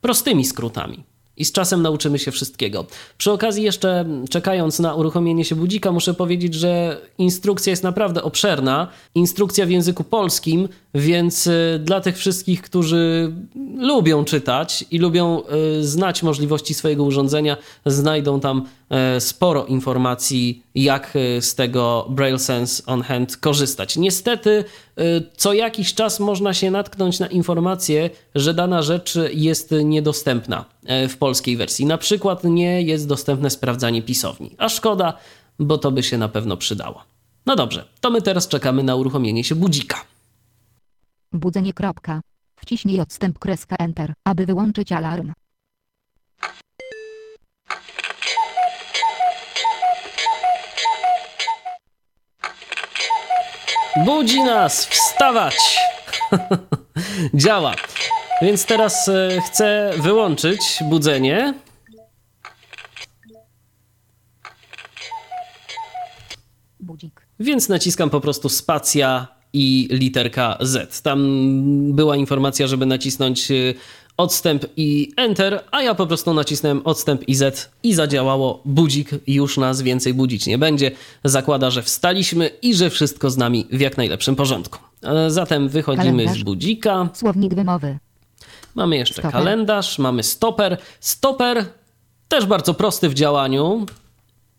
prostymi skrótami. I z czasem nauczymy się wszystkiego. Przy okazji, jeszcze czekając na uruchomienie się budzika, muszę powiedzieć, że instrukcja jest naprawdę obszerna. Instrukcja w języku polskim, więc y, dla tych wszystkich, którzy lubią czytać i lubią y, znać możliwości swojego urządzenia, znajdą tam y, sporo informacji, jak y, z tego Braille Sense on Hand korzystać. Niestety, co jakiś czas można się natknąć na informację, że dana rzecz jest niedostępna e, w polskiej wersji. Na przykład nie jest dostępne sprawdzanie pisowni. A szkoda, bo to by się na pewno przydało. No dobrze, to my teraz czekamy na uruchomienie się budzika. Budzenie. Kropka. Wciśnij odstęp kreska Enter, aby wyłączyć alarm. Budzi nas! Wstawać! [laughs] Działa. Więc teraz e, chcę wyłączyć budzenie. Budzik. Więc naciskam po prostu spacja i literka Z. Tam była informacja, żeby nacisnąć y, odstęp i Enter, a ja po prostu nacisnąłem odstęp i Z i zadziałało. Budzik już nas więcej budzić nie będzie. Zakłada, że wstaliśmy i że wszystko z nami w jak najlepszym porządku. E, Zatem wychodzimy Kalendarz. z budzika. Słownik wymowy. Mamy jeszcze Stoper. kalendarz, mamy stoper. Stoper też bardzo prosty w działaniu.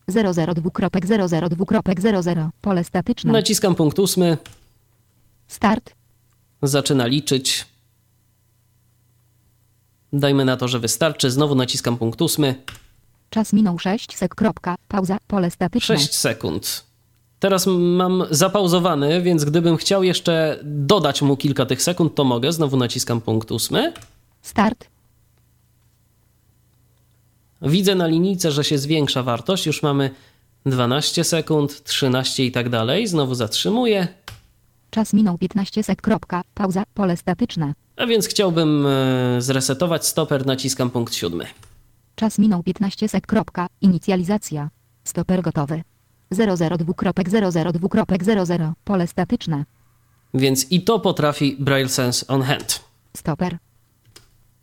002.00 Pole statyczne. Naciskam punkt ósmy, Start. zaczyna liczyć. Dajmy na to, że wystarczy. Znowu naciskam punkt ósmy. Czas minął 6 sek. Kropka. Pauza. Pole statyczne. 6 sekund. Teraz mam zapauzowany, więc gdybym chciał jeszcze dodać mu kilka tych sekund, to mogę. Znowu naciskam punkt ósmy. Start. Widzę na linijce, że się zwiększa wartość. Już mamy 12 sekund, 13 i tak dalej. Znowu zatrzymuję. Czas minął 15 sek. Kropka. Pauza. Pole statyczne. A więc chciałbym e, zresetować stoper. Naciskam punkt siódmy. Czas minął 15 sek. Kropka. Inicjalizacja. Stoper gotowy. 002.002.00 Pole statyczne. Więc i to potrafi Braille Sense on Hand. Stoper.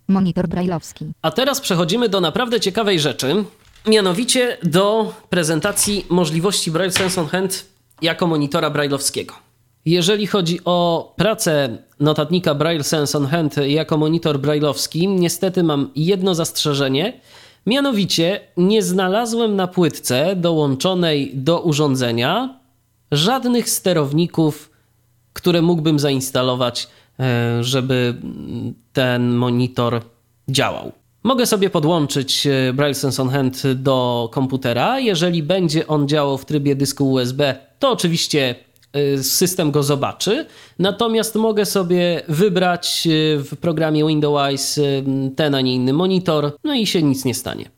Monitor brajlowski. A teraz przechodzimy do naprawdę ciekawej rzeczy, mianowicie do prezentacji możliwości Braille Sense on Hand jako monitora brailleowskiego. Jeżeli chodzi o pracę notatnika Braille Sense on Hand jako monitor brailleowski, niestety mam jedno zastrzeżenie. Mianowicie nie znalazłem na płytce dołączonej do urządzenia żadnych sterowników, które mógłbym zainstalować, e, żeby ten monitor działał. Mogę sobie podłączyć e, Braille Sense on Hand do komputera. Jeżeli będzie on działał w trybie dysku USB, to oczywiście system go zobaczy. Natomiast mogę sobie wybrać e, w programie Windows e, ten, a nie inny monitor, no i się nic nie stanie.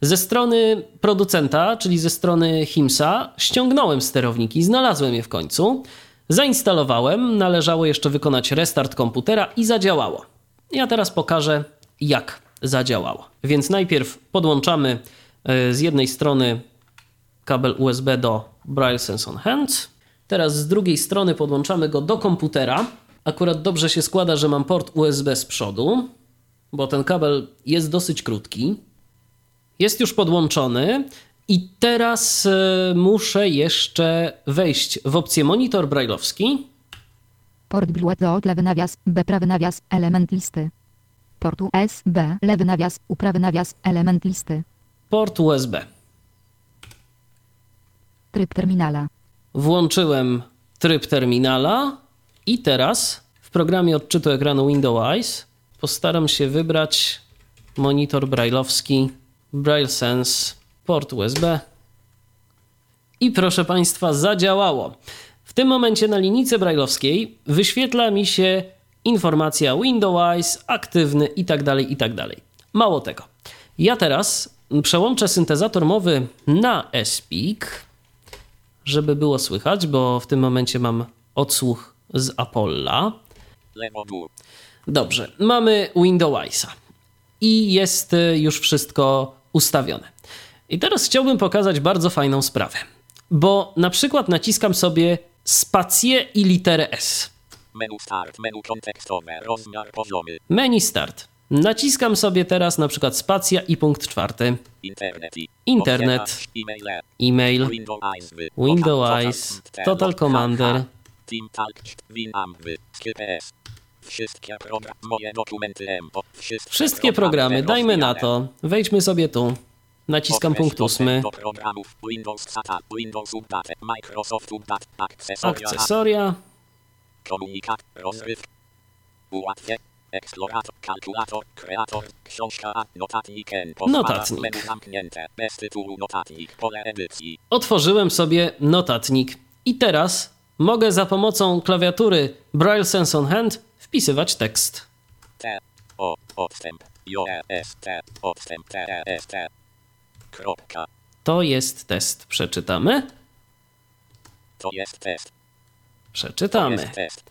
Ze strony producenta, czyli ze strony Himsa, ściągnąłem sterowniki, znalazłem je w końcu, zainstalowałem, należało jeszcze wykonać restart komputera i zadziałało. Ja teraz pokażę, jak zadziałało. Więc najpierw podłączamy z jednej strony kabel USB do Braille Sense on Hand. Teraz z drugiej strony podłączamy go do komputera. Akurat dobrze się składa, że mam port USB z przodu. bo ten kabel jest dosyć krótki. Jest już podłączony i teraz e, muszę jeszcze wejść w opcję monitor brajlowski. Port Bluetooth lewy nawias, B prawy nawias, element listy. Port USB lewy nawias, U prawy nawias, element listy. Port USB. Tryb terminala. Włączyłem tryb terminala i teraz w programie odczytu ekranu Windows postaram się wybrać monitor brailleowski Braille Sense port USB i proszę Państwa zadziałało. W tym momencie na linijce brailleowskiej wyświetla mi się informacja Windows aktywny i tak dalej i tak. Mało tego. Ja teraz przełączę syntezator mowy na SPEAK żeby było słychać, bo w tym momencie mam odsłuch z Apolla. Dobrze, mamy Windowsa i jest y, już wszystko ustawione. I teraz chciałbym pokazać bardzo fajną sprawę, bo na przykład naciskam sobie spację i literę S. Menu start, menu kontekstowe, rozmiar poziomy, Menu start. Naciskam sobie teraz na przykład spacja i punkt czwarty. internet i Internet. E-mail, Windows total, Commander. Wszystkie programy, wszystkie, dajmy na to. Wejdźmy sobie tu. Naciskam punkt ósmy. Akcesoria, komunikat, ułatwienie, eksplorator, kalkulator, kreator, książka, notatnik, Notatnik. zamknięte, bez tytułu notatnik, pole edycji, Otworzyłem sobie notatnik. I teraz mogę za pomocą klawiatury Braille Sense on Hand wpisywać tekst. T, O, odstęp, J, E, S, T, odstęp, T, E, S, T, kropka, To jest test. Przeczytamy. to jest test, Przeczytamy. jest test,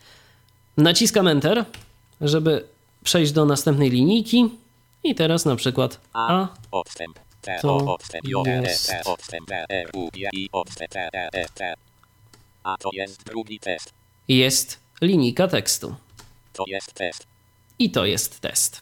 Naciskam Enter, żeby przejść do następnej linijki. I teraz na przykład A, A odstęp, to jest- a to jest drugi test, jest linijka tekstu. to jest test, I to jest test.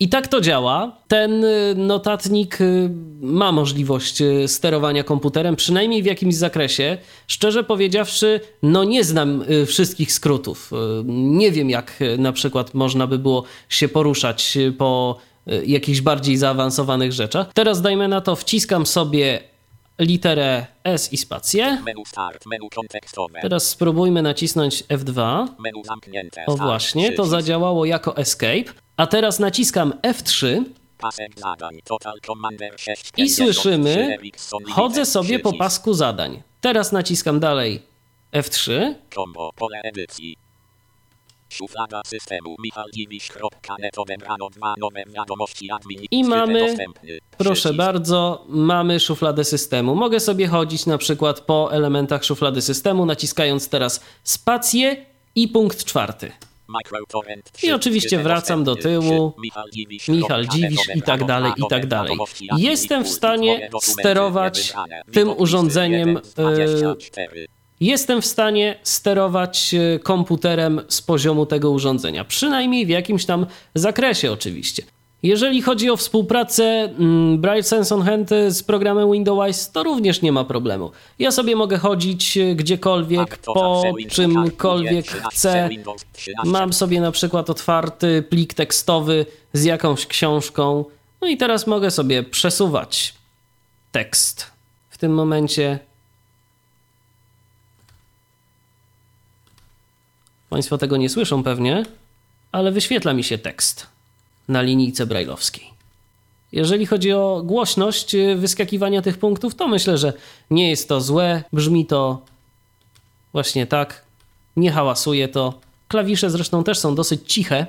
I tak to działa. Ten y, notatnik y, ma możliwość y, sterowania komputerem, przynajmniej w jakimś zakresie. Szczerze powiedziawszy, no nie znam wszystkich skrótów. Nie wiem, jak na przykład można by było się poruszać po jakichś bardziej zaawansowanych rzeczach. Teraz dajmy na to, wciskam sobie literę S i spację. start, Teraz spróbujmy nacisnąć F2. menu zamknięte, O właśnie, to zadziałało jako escape. A teraz naciskam F3 Pasek zadań, Total Commander 6, i słyszymy, 53, Ericsson chodzę sobie po pasku zadań. Teraz naciskam dalej F3 Combo, pole edycji. Szuflada systemu Michal Dziwisz.net odebrano dwa nowe wiadomości admin. I mamy-. Proszę bardzo, mamy szufladę systemu. Mogę sobie chodzić na przykład po elementach szuflady systemu, naciskając teraz spację i punkt czwarty. I oczywiście wracam do tyłu. Michal Dziwisz. I tak dalej, i tak dalej. Jestem w stanie sterować tym urządzeniem, e, Jestem w stanie sterować e, komputerem z poziomu tego urządzenia, przynajmniej w jakimś tam zakresie oczywiście. Jeżeli chodzi o współpracę mm, Braille Sense on Hand e, z programem Windows, to również nie ma problemu. Ja sobie mogę chodzić e, gdziekolwiek, po czymkolwiek chcę. Mam sobie na przykład otwarty plik tekstowy z jakąś książką, no i teraz mogę sobie przesuwać tekst. W tym momencie Państwo tego nie słyszą pewnie, ale wyświetla mi się tekst na linijce brajlowskiej. Jeżeli chodzi o głośność y, wyskakiwania tych punktów, to myślę, że nie jest to złe. Brzmi to właśnie tak. Nie hałasuje to. Klawisze zresztą też są dosyć ciche.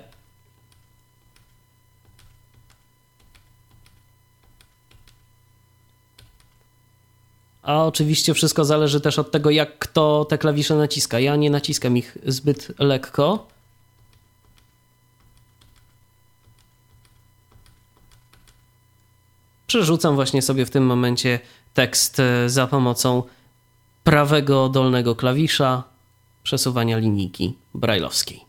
A oczywiście wszystko zależy też od tego, jak kto te klawisze naciska. Ja nie naciskam ich zbyt lekko. Przerzucam właśnie sobie w tym momencie tekst e, za pomocą prawego dolnego klawisza przesuwania linijki brajlowskiej.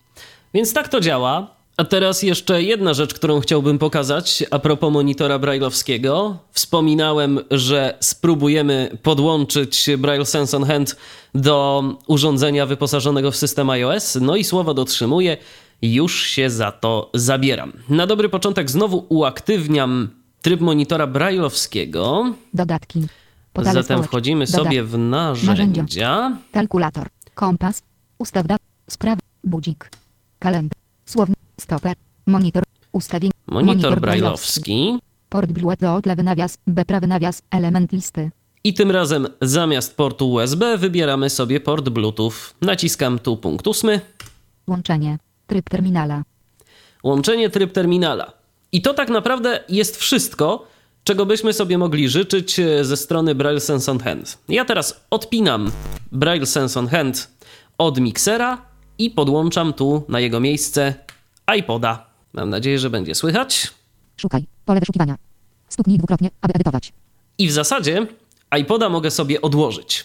Więc tak to działa. A teraz jeszcze jedna rzecz, którą chciałbym pokazać a propos monitora brailleowskiego. Wspominałem, że spróbujemy podłączyć Braille Sense on Hand do urządzenia wyposażonego w system iOS. No i słowo dotrzymuję, już się za to zabieram. Na dobry początek znowu uaktywniam tryb monitora brailleowskiego. Dodatki. Portale Zatem społeczne. wchodzimy Doda- sobie w narzędzia. Kalkulator. Kompas. Ustaw. Spraw. Budzik. Kalendarz. Słowny. Stoper. Monitor. Ustawień. Monitor brailleowski. Port Bluetooth lewy nawias. B prawy nawias. Element listy. I tym razem zamiast portu USB wybieramy sobie port Bluetooth. Naciskam tu punkt ósmy. Łączenie. Tryb terminala. Łączenie tryb terminala. I to tak naprawdę jest wszystko, czego byśmy sobie mogli życzyć e, ze strony Braille Sense on Hand. Ja teraz odpinam Braille Sense on Hand od miksera i podłączam tu na jego miejsce iPoda. Mam nadzieję, że będzie słychać. Szukaj. Pole wyszukiwania. Stuknij dwukrotnie, aby edytować. I w zasadzie iPoda mogę sobie odłożyć.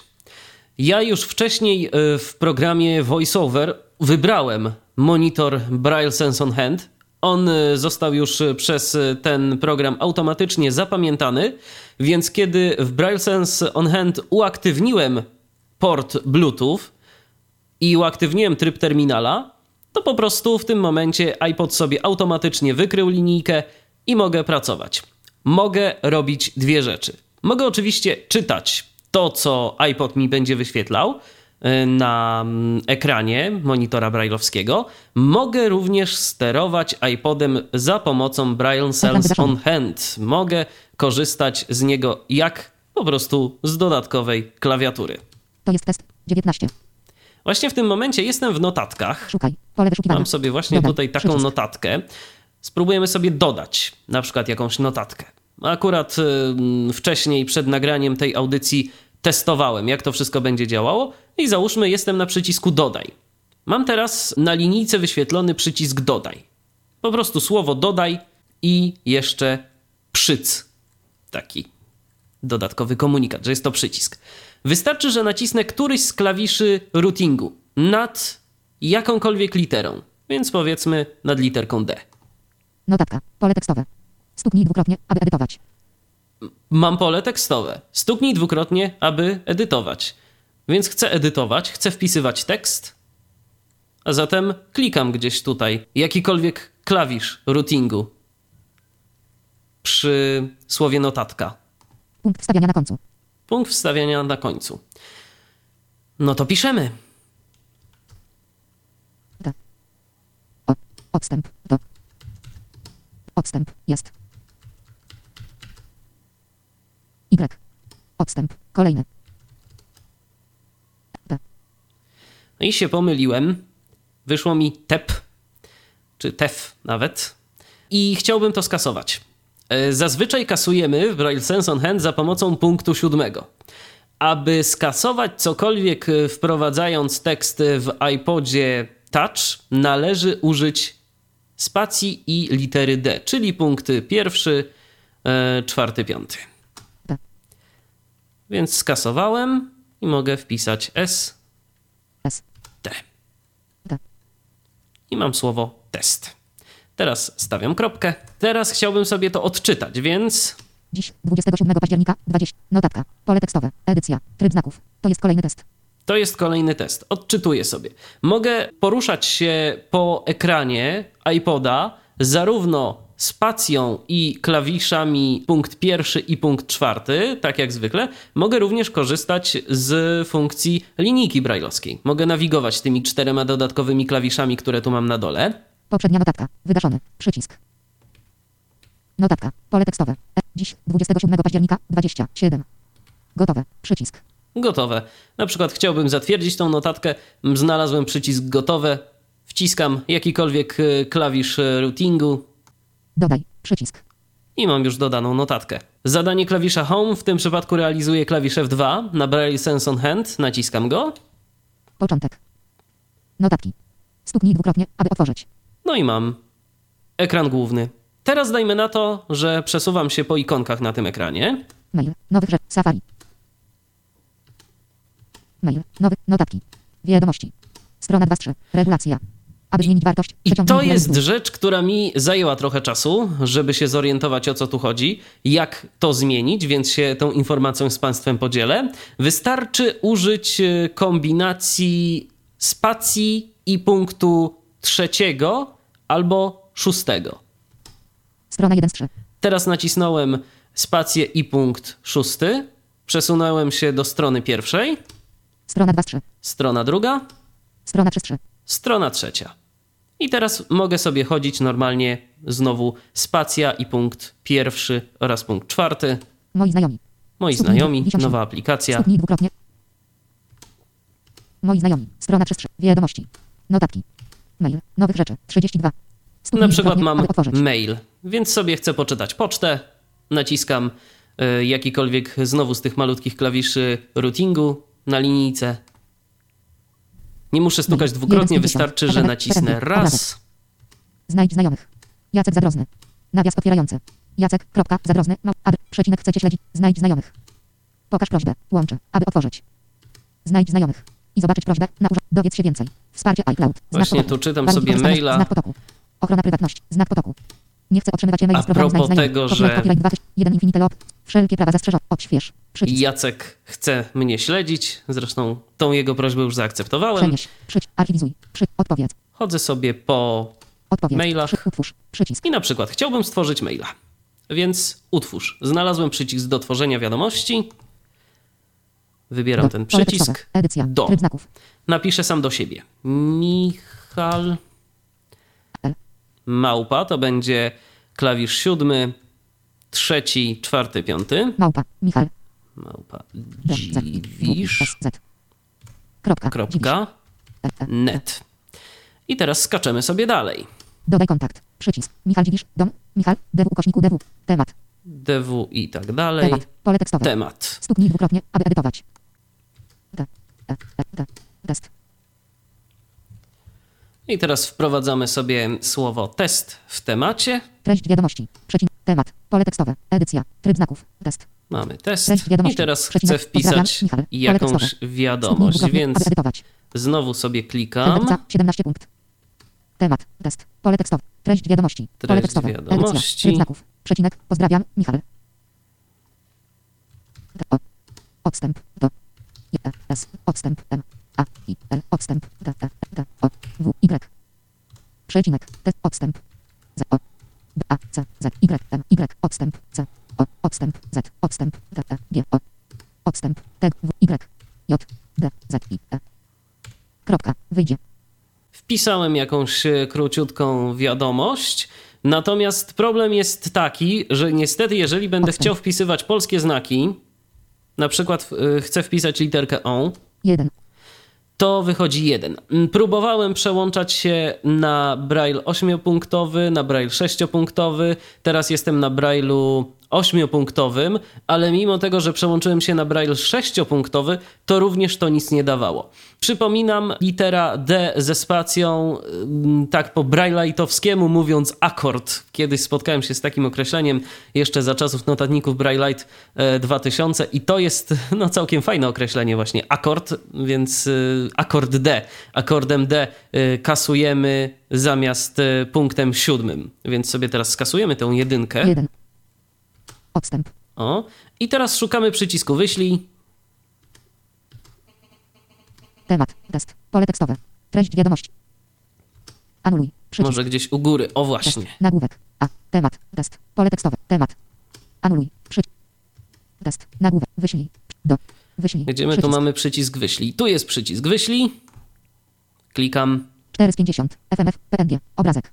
Ja już wcześniej y, w programie VoiceOver wybrałem monitor Braille Sense on Hand. On y, został już y, przez ten program automatycznie zapamiętany, więc kiedy w Braille Sense on Hand uaktywniłem port Bluetooth i uaktywniłem tryb terminala, to po prostu w tym momencie iPod sobie automatycznie wykrył linijkę i mogę pracować. Mogę robić dwie rzeczy. Mogę oczywiście czytać to, co iPod mi będzie wyświetlał y, na mm, ekranie monitora brailleowskiego. Mogę również sterować iPodem za pomocą Braille Sense on Hand. Mogę korzystać z niego jak po prostu z dodatkowej klawiatury. To jest test. 19. Właśnie w tym momencie jestem w notatkach. Szukaj. Pole wyszukiwania. Mam sobie właśnie Dodaj. tutaj taką Przycisk. notatkę. Spróbujemy sobie dodać na przykład jakąś notatkę. Akurat y, wcześniej, przed nagraniem tej audycji, testowałem, jak to wszystko będzie działało. I załóżmy, jestem na przycisku dodaj. Mam teraz na linijce wyświetlony przycisk dodaj. Po prostu słowo dodaj i jeszcze przyc. Taki dodatkowy komunikat, że jest to przycisk. Wystarczy, że nacisnę któryś z klawiszy routingu nad jakąkolwiek literą, więc powiedzmy nad literką D. Notatka. Pole tekstowe. Stuknij dwukrotnie, aby edytować. Mam pole tekstowe. Stuknij dwukrotnie, aby edytować. Więc chcę edytować, chcę wpisywać tekst, a zatem klikam gdzieś tutaj jakikolwiek klawisz routingu przy słowie notatka. Punkt wstawiania na końcu. Punkt wstawiania na końcu. No to piszemy. Odstęp. Do. Odstęp. Jest. Y. Odstęp. Kolejny. No i się pomyliłem. Wyszło mi tep, czy tef nawet. I chciałbym to skasować. E, Zazwyczaj kasujemy w Braille Sense on Hand za pomocą punktu siódmego. Aby skasować cokolwiek e, wprowadzając tekst w iPodzie Touch, należy użyć spacji i litery D, czyli punkty pierwszy, e, czwarty, piąty. Więc skasowałem i mogę wpisać S, S. T. D. I mam słowo test. Teraz stawiam kropkę. Teraz chciałbym sobie to odczytać, więc Dziś, 27 października, 20. Notatka. Pole tekstowe. Edycja. Tryb znaków. To jest kolejny test. to jest kolejny test. Odczytuję sobie. Mogę poruszać się po ekranie iPoda zarówno spacją i klawiszami punkt pierwszy i punkt czwarty, tak jak zwykle. Mogę również korzystać z funkcji linijki brailleowskiej. Mogę nawigować tymi czterema dodatkowymi klawiszami, które tu mam na dole. Poprzednia notatka. Wygaszony. Przycisk. Notatka. Pole tekstowe. E. Dziś, 27 października, 27. Gotowe. Przycisk. Gotowe. Na przykład chciałbym zatwierdzić tą notatkę, znalazłem przycisk gotowe, wciskam jakikolwiek y, klawisz y, routingu Dodaj. Przycisk. i mam już dodaną notatkę. Zadanie klawisza Home w tym przypadku realizuję klawisz F2 na Braille Sense on Hand, naciskam go, Początek. Notatki. Stuknij dwukrotnie, aby otworzyć. No i mam ekran główny. Teraz dajmy na to, że przesuwam się po ikonkach na tym ekranie. Mail. Nowy rzecz. Safari. Mail. Nowy. Notatki. Wiadomości. Strona 2 z 3. Regulacja. Aby zmienić wartość, I to jest rzecz, która mi zajęła trochę czasu, żeby się zorientować o co tu chodzi, jak to zmienić, więc się tą informacją z Państwem podzielę. Wystarczy użyć e, kombinacji spacji i punktu trzeciego albo szóstego. Strona 1 z 3. Teraz nacisnąłem spację i punkt szósty, przesunąłem się do strony pierwszej, Strona 2 z 3. strona druga, Strona 3 z 3. strona trzecia. I teraz mogę sobie chodzić normalnie znowu spacja i punkt pierwszy oraz punkt czwarty. Moi znajomi. Moi Stuknij znajomi, dwukrotnie. nowa aplikacja. Stuknij dwukrotnie. Moi znajomi. Strona 3 z 3. Wiadomości. Notatki. Mail. Nowych rzeczy. 32. Stuknij Na przykład mam mail, więc sobie chcę poczytać pocztę. Naciskam y, jakikolwiek znowu z tych malutkich klawiszy routingu na linijce. Nie muszę stukać z dwukrotnie, wystarczy, że nacisnę raz. Znajdź znajomych. Jacek Zadrozny. Nawias otwierający. Jacek, kropka, Zadrozny, mał, aby, przecinek chcecie śledzić. Znajdź znajomych. Pokaż prośbę. Łączę, aby otworzyć. Znajdź znajomych. I zobaczyć prośbę. Na urząd. Dowiedz się więcej. Wsparcie iCloud. Znak Właśnie potoku. tu czytam Warunki sobie maila. Znak potoku. Ochrona prywatności. Znak potoku. Nie chcę otrzymywać e-maili A z programu Znajdź tego, że- 2001 Infinite Loop. Wszelkie prawa zastrzeżone. Odśwież. Przycisk. Jacek chce mnie śledzić, zresztą tą jego prośbę już zaakceptowałem. Przenieś. Przyć. Archiwizuj. Przy. Odpowiedz. Chodzę sobie po Odpowiedz. Mailach. Przy. Utwórz. Przycisk. i na przykład chciałbym stworzyć maila. Więc utwórz. Znalazłem przycisk do tworzenia wiadomości. Wybieram Do. ten przycisk. Edycja. Do. Napiszę sam do siebie. Michal. Małpa to będzie klawisz siódmy, trzeci, czwarty, piąty. Małpa. Michal. Małpa dziwisz. Kropka. Kropka. Net. I teraz skaczemy sobie dalej. Dodaj kontakt. Przycisk. Michal Dziwisz. Dom. Michal. DW ukośniku DW. Temat. DW i tak dalej. Temat. Pole tekstowe. Temat. Stuknij dwukrotnie, aby edytować. I teraz wprowadzamy sobie słowo test w temacie. Treść wiadomości. Przecinek. Temat. Pole tekstowe. Edycja. Tryb znaków. Test. Mamy test. I teraz chcę wpisać jakąś wiadomość, więc znowu sobie klikam. edycja. 17 punkt. Temat. Test. Pole tekstowe. Treść wiadomości. Pole tekstowe. wiadomości. Edycja. Tryb znaków. Przecinek. Pozdrawiam. Michal. Odstęp. Do. I. E. S. Odstęp. M. A. I. L. Odstęp. T. T. T. O. W. Y. Przecinek. T. Odstęp. Z. O. B. A. C. Z. Y. M. Y. Odstęp. C. O. Odstęp. Z. Odstęp. T. T. G. O. Odstęp. T. W. Y. J. D. Z. I. E. Kropka. Wyjdzie. Wpisałem jakąś e, króciutką wiadomość. Natomiast problem jest taki, że niestety, jeżeli będę chciał wpisywać polskie znaki, na przykład e, chcę wpisać literkę O, 1. to wychodzi jeden. Mm, Próbowałem przełączać się na braille 8-punktowy, na braille 6-punktowy, teraz jestem na braille'u 8-punktowym, ale mimo tego, że przełączyłem się na braille 6-punktowy, to również to nic nie dawało. Przypominam, litera D ze spacją, mm, tak po braille'itowskiemu mówiąc akord. Kiedyś spotkałem się z takim określeniem jeszcze za czasów notatników Brailleite e, 2000 i to jest [laughs] no, całkiem fajne określenie właśnie, akord, więc y, akord D. Akordem D y, kasujemy zamiast y, punktem siódmym, więc sobie teraz skasujemy tę jedynkę. 1. Odstęp. O. I teraz szukamy przycisku wyślij. Temat. Test. Pole tekstowe. Treść wiadomości. Anuluj. Przycisk. Może gdzieś u góry. O Test. właśnie. Nagłówek. A. Temat. Test. Pole tekstowe. Temat. Anuluj. Przycisk. Test. Nagłówek. Wyślij. Do. Wyślij. Jedziemy, tu Przycisk. mamy przycisk wyślij. Tu jest przycisk wyślij. Klikam. 4 z 50. FMF. PNG. Obrazek.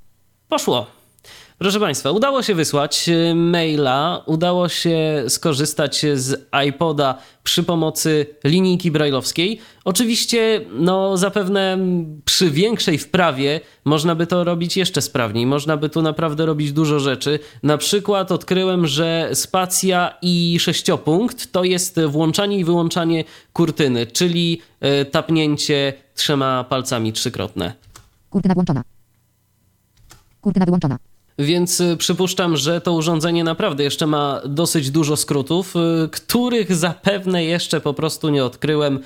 Poszło. Proszę Państwa, udało się wysłać y, maila, udało się skorzystać z iPoda przy pomocy linijki brailleowskiej. Oczywiście, no zapewne przy większej wprawie można by to robić jeszcze sprawniej. Można by tu naprawdę robić dużo rzeczy. Na przykład odkryłem, że spacja i sześciopunkt to jest włączanie i wyłączanie kurtyny, czyli y, tapnięcie trzema palcami trzykrotne. Kurtyna włączona. Kurtyna wyłączona. Więc y, przypuszczam, że to urządzenie naprawdę jeszcze ma dosyć dużo skrótów, y, których zapewne jeszcze po prostu nie odkryłem.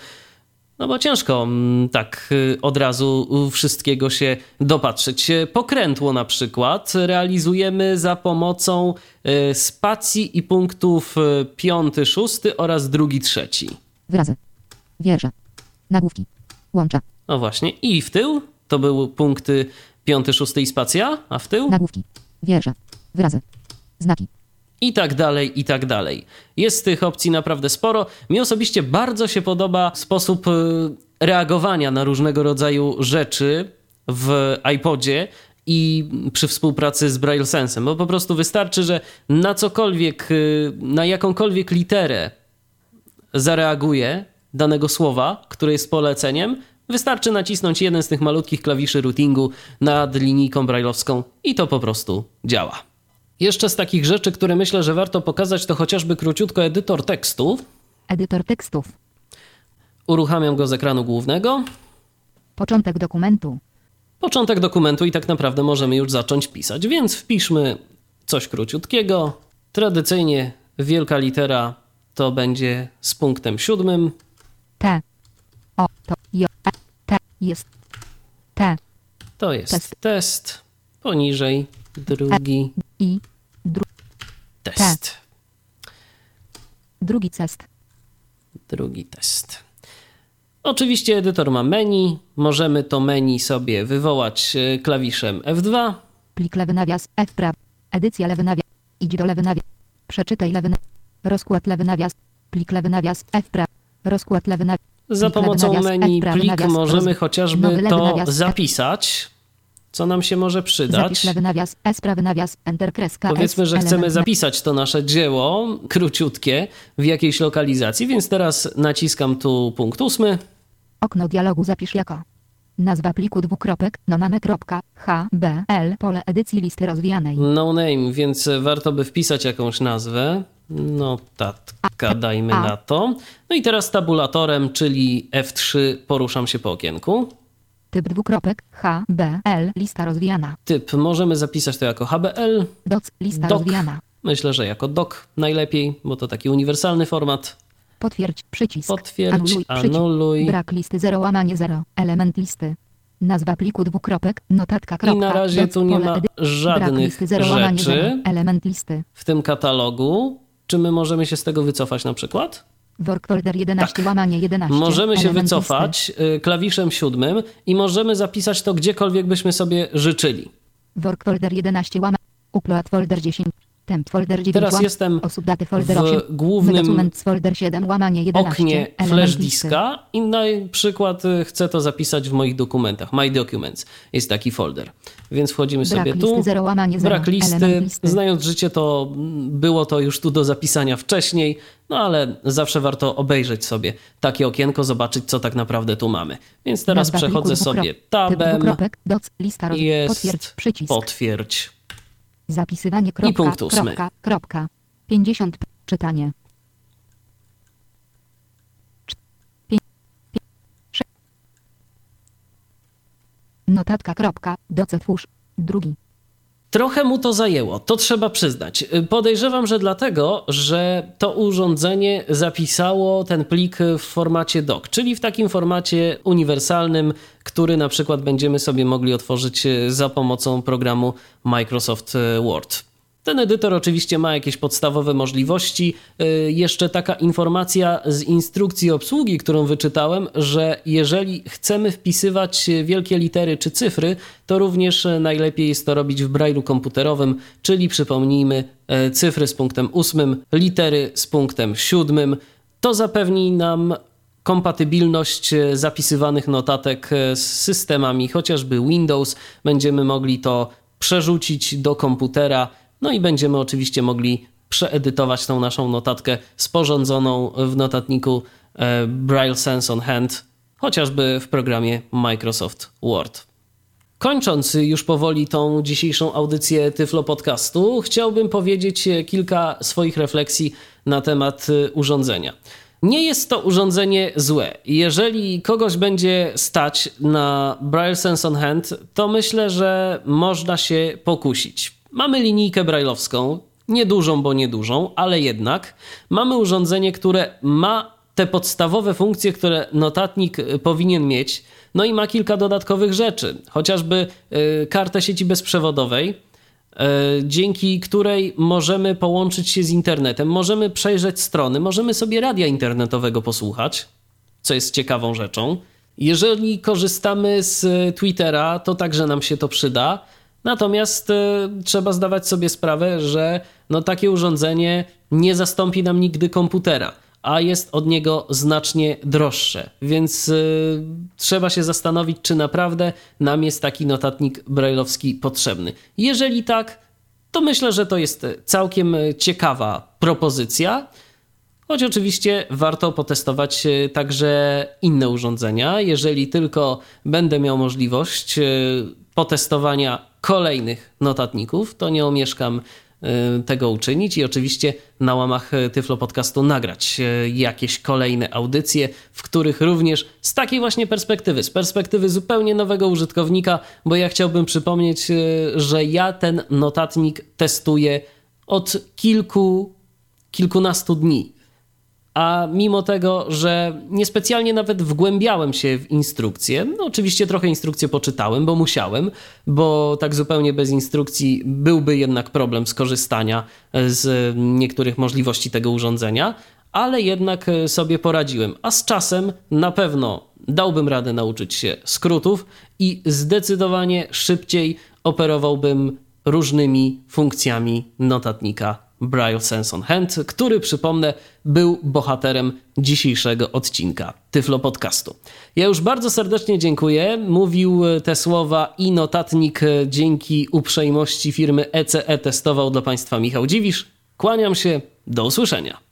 No bo ciężko mm, tak y, od razu wszystkiego się dopatrzeć. Pokrętło na przykład realizujemy za pomocą spacji i punktów piąty, szósty oraz drugi, trzeci. Wyrazy. Wiersze. Nagłówki. Łącza. No właśnie. I w tył to były punkty piąty, szósty i spacja, a w tył Nagłówki. Wiersze. Wyrazy. Znaki. i tak dalej, i tak dalej. Jest tych opcji naprawdę sporo. Mi osobiście bardzo się podoba sposób y, reagowania na różnego rodzaju rzeczy w iPodzie i przy współpracy z Braille Sensem, bo po prostu wystarczy, że na cokolwiek, y, na jakąkolwiek literę zareaguje danego słowa, które jest poleceniem, wystarczy nacisnąć jeden z tych malutkich klawiszy routingu nad linijką brailleowską i to po prostu działa. Jeszcze z takich rzeczy, które myślę, że warto pokazać, to chociażby króciutko edytor tekstu. Edytor tekstów. Uruchamiam go z ekranu głównego. Początek dokumentu. Początek dokumentu i tak naprawdę możemy już zacząć pisać, więc wpiszmy coś króciutkiego. Tradycyjnie wielka litera to będzie z punktem siódmym. T. O. To. E. T. Jest. T. To jest Test. test. Poniżej drugi I. Dru, test. drugi test. Drugi test. Oczywiście edytor ma menu. Możemy to menu sobie wywołać e, klawiszem F2. Plik lewy nawias. F praw. Edycja lewy nawias. Idź do lewy nawias. Przeczytaj lewy nawias. Rozkład lewy nawias. Plik lewy nawias. F praw. Rozkład lewy nawias. Za pomocą menu plik możemy chociażby to zapisać, co nam się może przydać. Powiedzmy, że chcemy zapisać to nasze dzieło króciutkie w jakiejś lokalizacji, więc teraz naciskam tu punkt ósmy. Okno dialogu zapisz jako. Nazwa pliku dwukropek, noname.hbl, pole edycji listy rozwijanej. No name, więc warto by wpisać jakąś nazwę. Notatka, dajmy na to. No i teraz tabulatorem, czyli F3, poruszam się po okienku. Typ dwukropek, HBL, lista rozwijana. Typ możemy zapisać to jako HBL. Doc, lista Doc. rozwijana. Myślę, że jako doc najlepiej, bo to taki uniwersalny format. Potwierdź, przycisk. Potwierdź, Anuluj, anuluj. Brak listy 0, łamanie 0, element listy. Nazwa pliku dwukropek, notatka kropka. I na razie tu nie ma żadnych listy 0, łamanie 0, rzeczy element listy. w tym katalogu. Czy my możemy się z tego wycofać na przykład? Work folder 11, Tak. łamanie 11. Możemy się listy. wycofać y, klawiszem siódmym i możemy zapisać to gdziekolwiek byśmy sobie życzyli. Work folder 11, łamanie. Upload folder 10. Temp folder 9. Teraz jestem Osób daty folder w 8. głównym Documents folder 7, łamanie 11. oknie flash diska i na przykład y, chcę to zapisać w moich dokumentach. My Documents jest taki folder. Więc wchodzimy Brak sobie tu. 0, łamanie 0. Brak listy. listy. Znając życie, to było to już tu do zapisania wcześniej, no ale zawsze warto obejrzeć sobie takie okienko, zobaczyć, co tak naprawdę tu mamy. Więc teraz Nazwa przechodzę sobie Typ tabem. dwukropek, doc, lista roz... Jest Potwierdź, przycisk. potwierdź. Zapisywanie kropka, punkt ósmy. kropka, kropka. 50. Czytanie. Cz- pię- pię- sze- Notatka kropka, doce twórz. Drugi. Trochę mu to zajęło, to trzeba przyznać. Podejrzewam, że dlatego, że to urządzenie zapisało ten plik w formacie doc, czyli w takim formacie uniwersalnym, który na przykład będziemy sobie mogli otworzyć e, za pomocą programu Microsoft e, Word. Ten edytor oczywiście ma jakieś podstawowe możliwości. E, Jeszcze taka informacja z instrukcji obsługi, którą wyczytałem, że jeżeli chcemy wpisywać wielkie litery czy cyfry, to również najlepiej jest to robić w brajlu komputerowym, czyli przypomnijmy e, cyfry z punktem 8, litery z punktem 7. To zapewni nam kompatybilność zapisywanych notatek z systemami chociażby Windows. Będziemy mogli to przerzucić do komputera, no i będziemy oczywiście mogli przeedytować tą naszą notatkę sporządzoną w notatniku e, Braille Sense on Hand, chociażby w programie Microsoft Word. Kończąc już powoli tą dzisiejszą audycję Tyflo Podcastu, chciałbym powiedzieć kilka swoich refleksji na temat y, urządzenia. Nie jest to urządzenie złe. Jeżeli kogoś będzie stać na Braille Sense on Hand, to myślę, że można się pokusić. Mamy linijkę brailleowską, niedużą, bo niedużą, ale jednak mamy urządzenie, które ma te podstawowe funkcje, które notatnik y, powinien mieć. No i ma kilka dodatkowych rzeczy, chociażby y, kartę sieci bezprzewodowej, y, dzięki której możemy połączyć się z internetem, możemy przejrzeć strony, możemy sobie radia internetowego posłuchać, co jest ciekawą rzeczą. Jeżeli korzystamy z Twittera, to także nam się to przyda. Natomiast trzeba zdawać sobie sprawę, że no, takie urządzenie nie zastąpi nam nigdy komputera a jest od niego znacznie droższe. Więc y, trzeba się zastanowić, czy naprawdę nam jest taki notatnik brajlowski potrzebny. Jeżeli tak, to myślę, że to jest całkiem ciekawa propozycja. Choć oczywiście warto potestować y, także inne urządzenia. Jeżeli tylko będę miał możliwość y, potestowania kolejnych notatników, to nie omieszkam Y, tego uczynić i oczywiście na łamach y, Tyflo Podcastu nagrać y, jakieś kolejne audycje, w których również z takiej właśnie perspektywy, z perspektywy zupełnie nowego użytkownika, bo ja chciałbym przypomnieć, że ja ten notatnik testuję od kilku, kilkunastu dni a mimo tego, że niespecjalnie nawet wgłębiałem się w instrukcje, no oczywiście trochę instrukcje poczytałem, bo musiałem, bo tak zupełnie bez instrukcji byłby jednak problem skorzystania z niektórych możliwości tego urządzenia, ale jednak sobie poradziłem. A z czasem na pewno dałbym radę nauczyć się skrótów i zdecydowanie szybciej operowałbym różnymi funkcjami notatnika Brian Sanson Hand, który przypomnę był bohaterem dzisiejszego odcinka Tyflo Podcastu. Ja już bardzo serdecznie dziękuję. Mówił te słowa i notatnik dzięki uprzejmości firmy ECE testował dla Państwa Michał Dziwisz. Kłaniam się, do usłyszenia.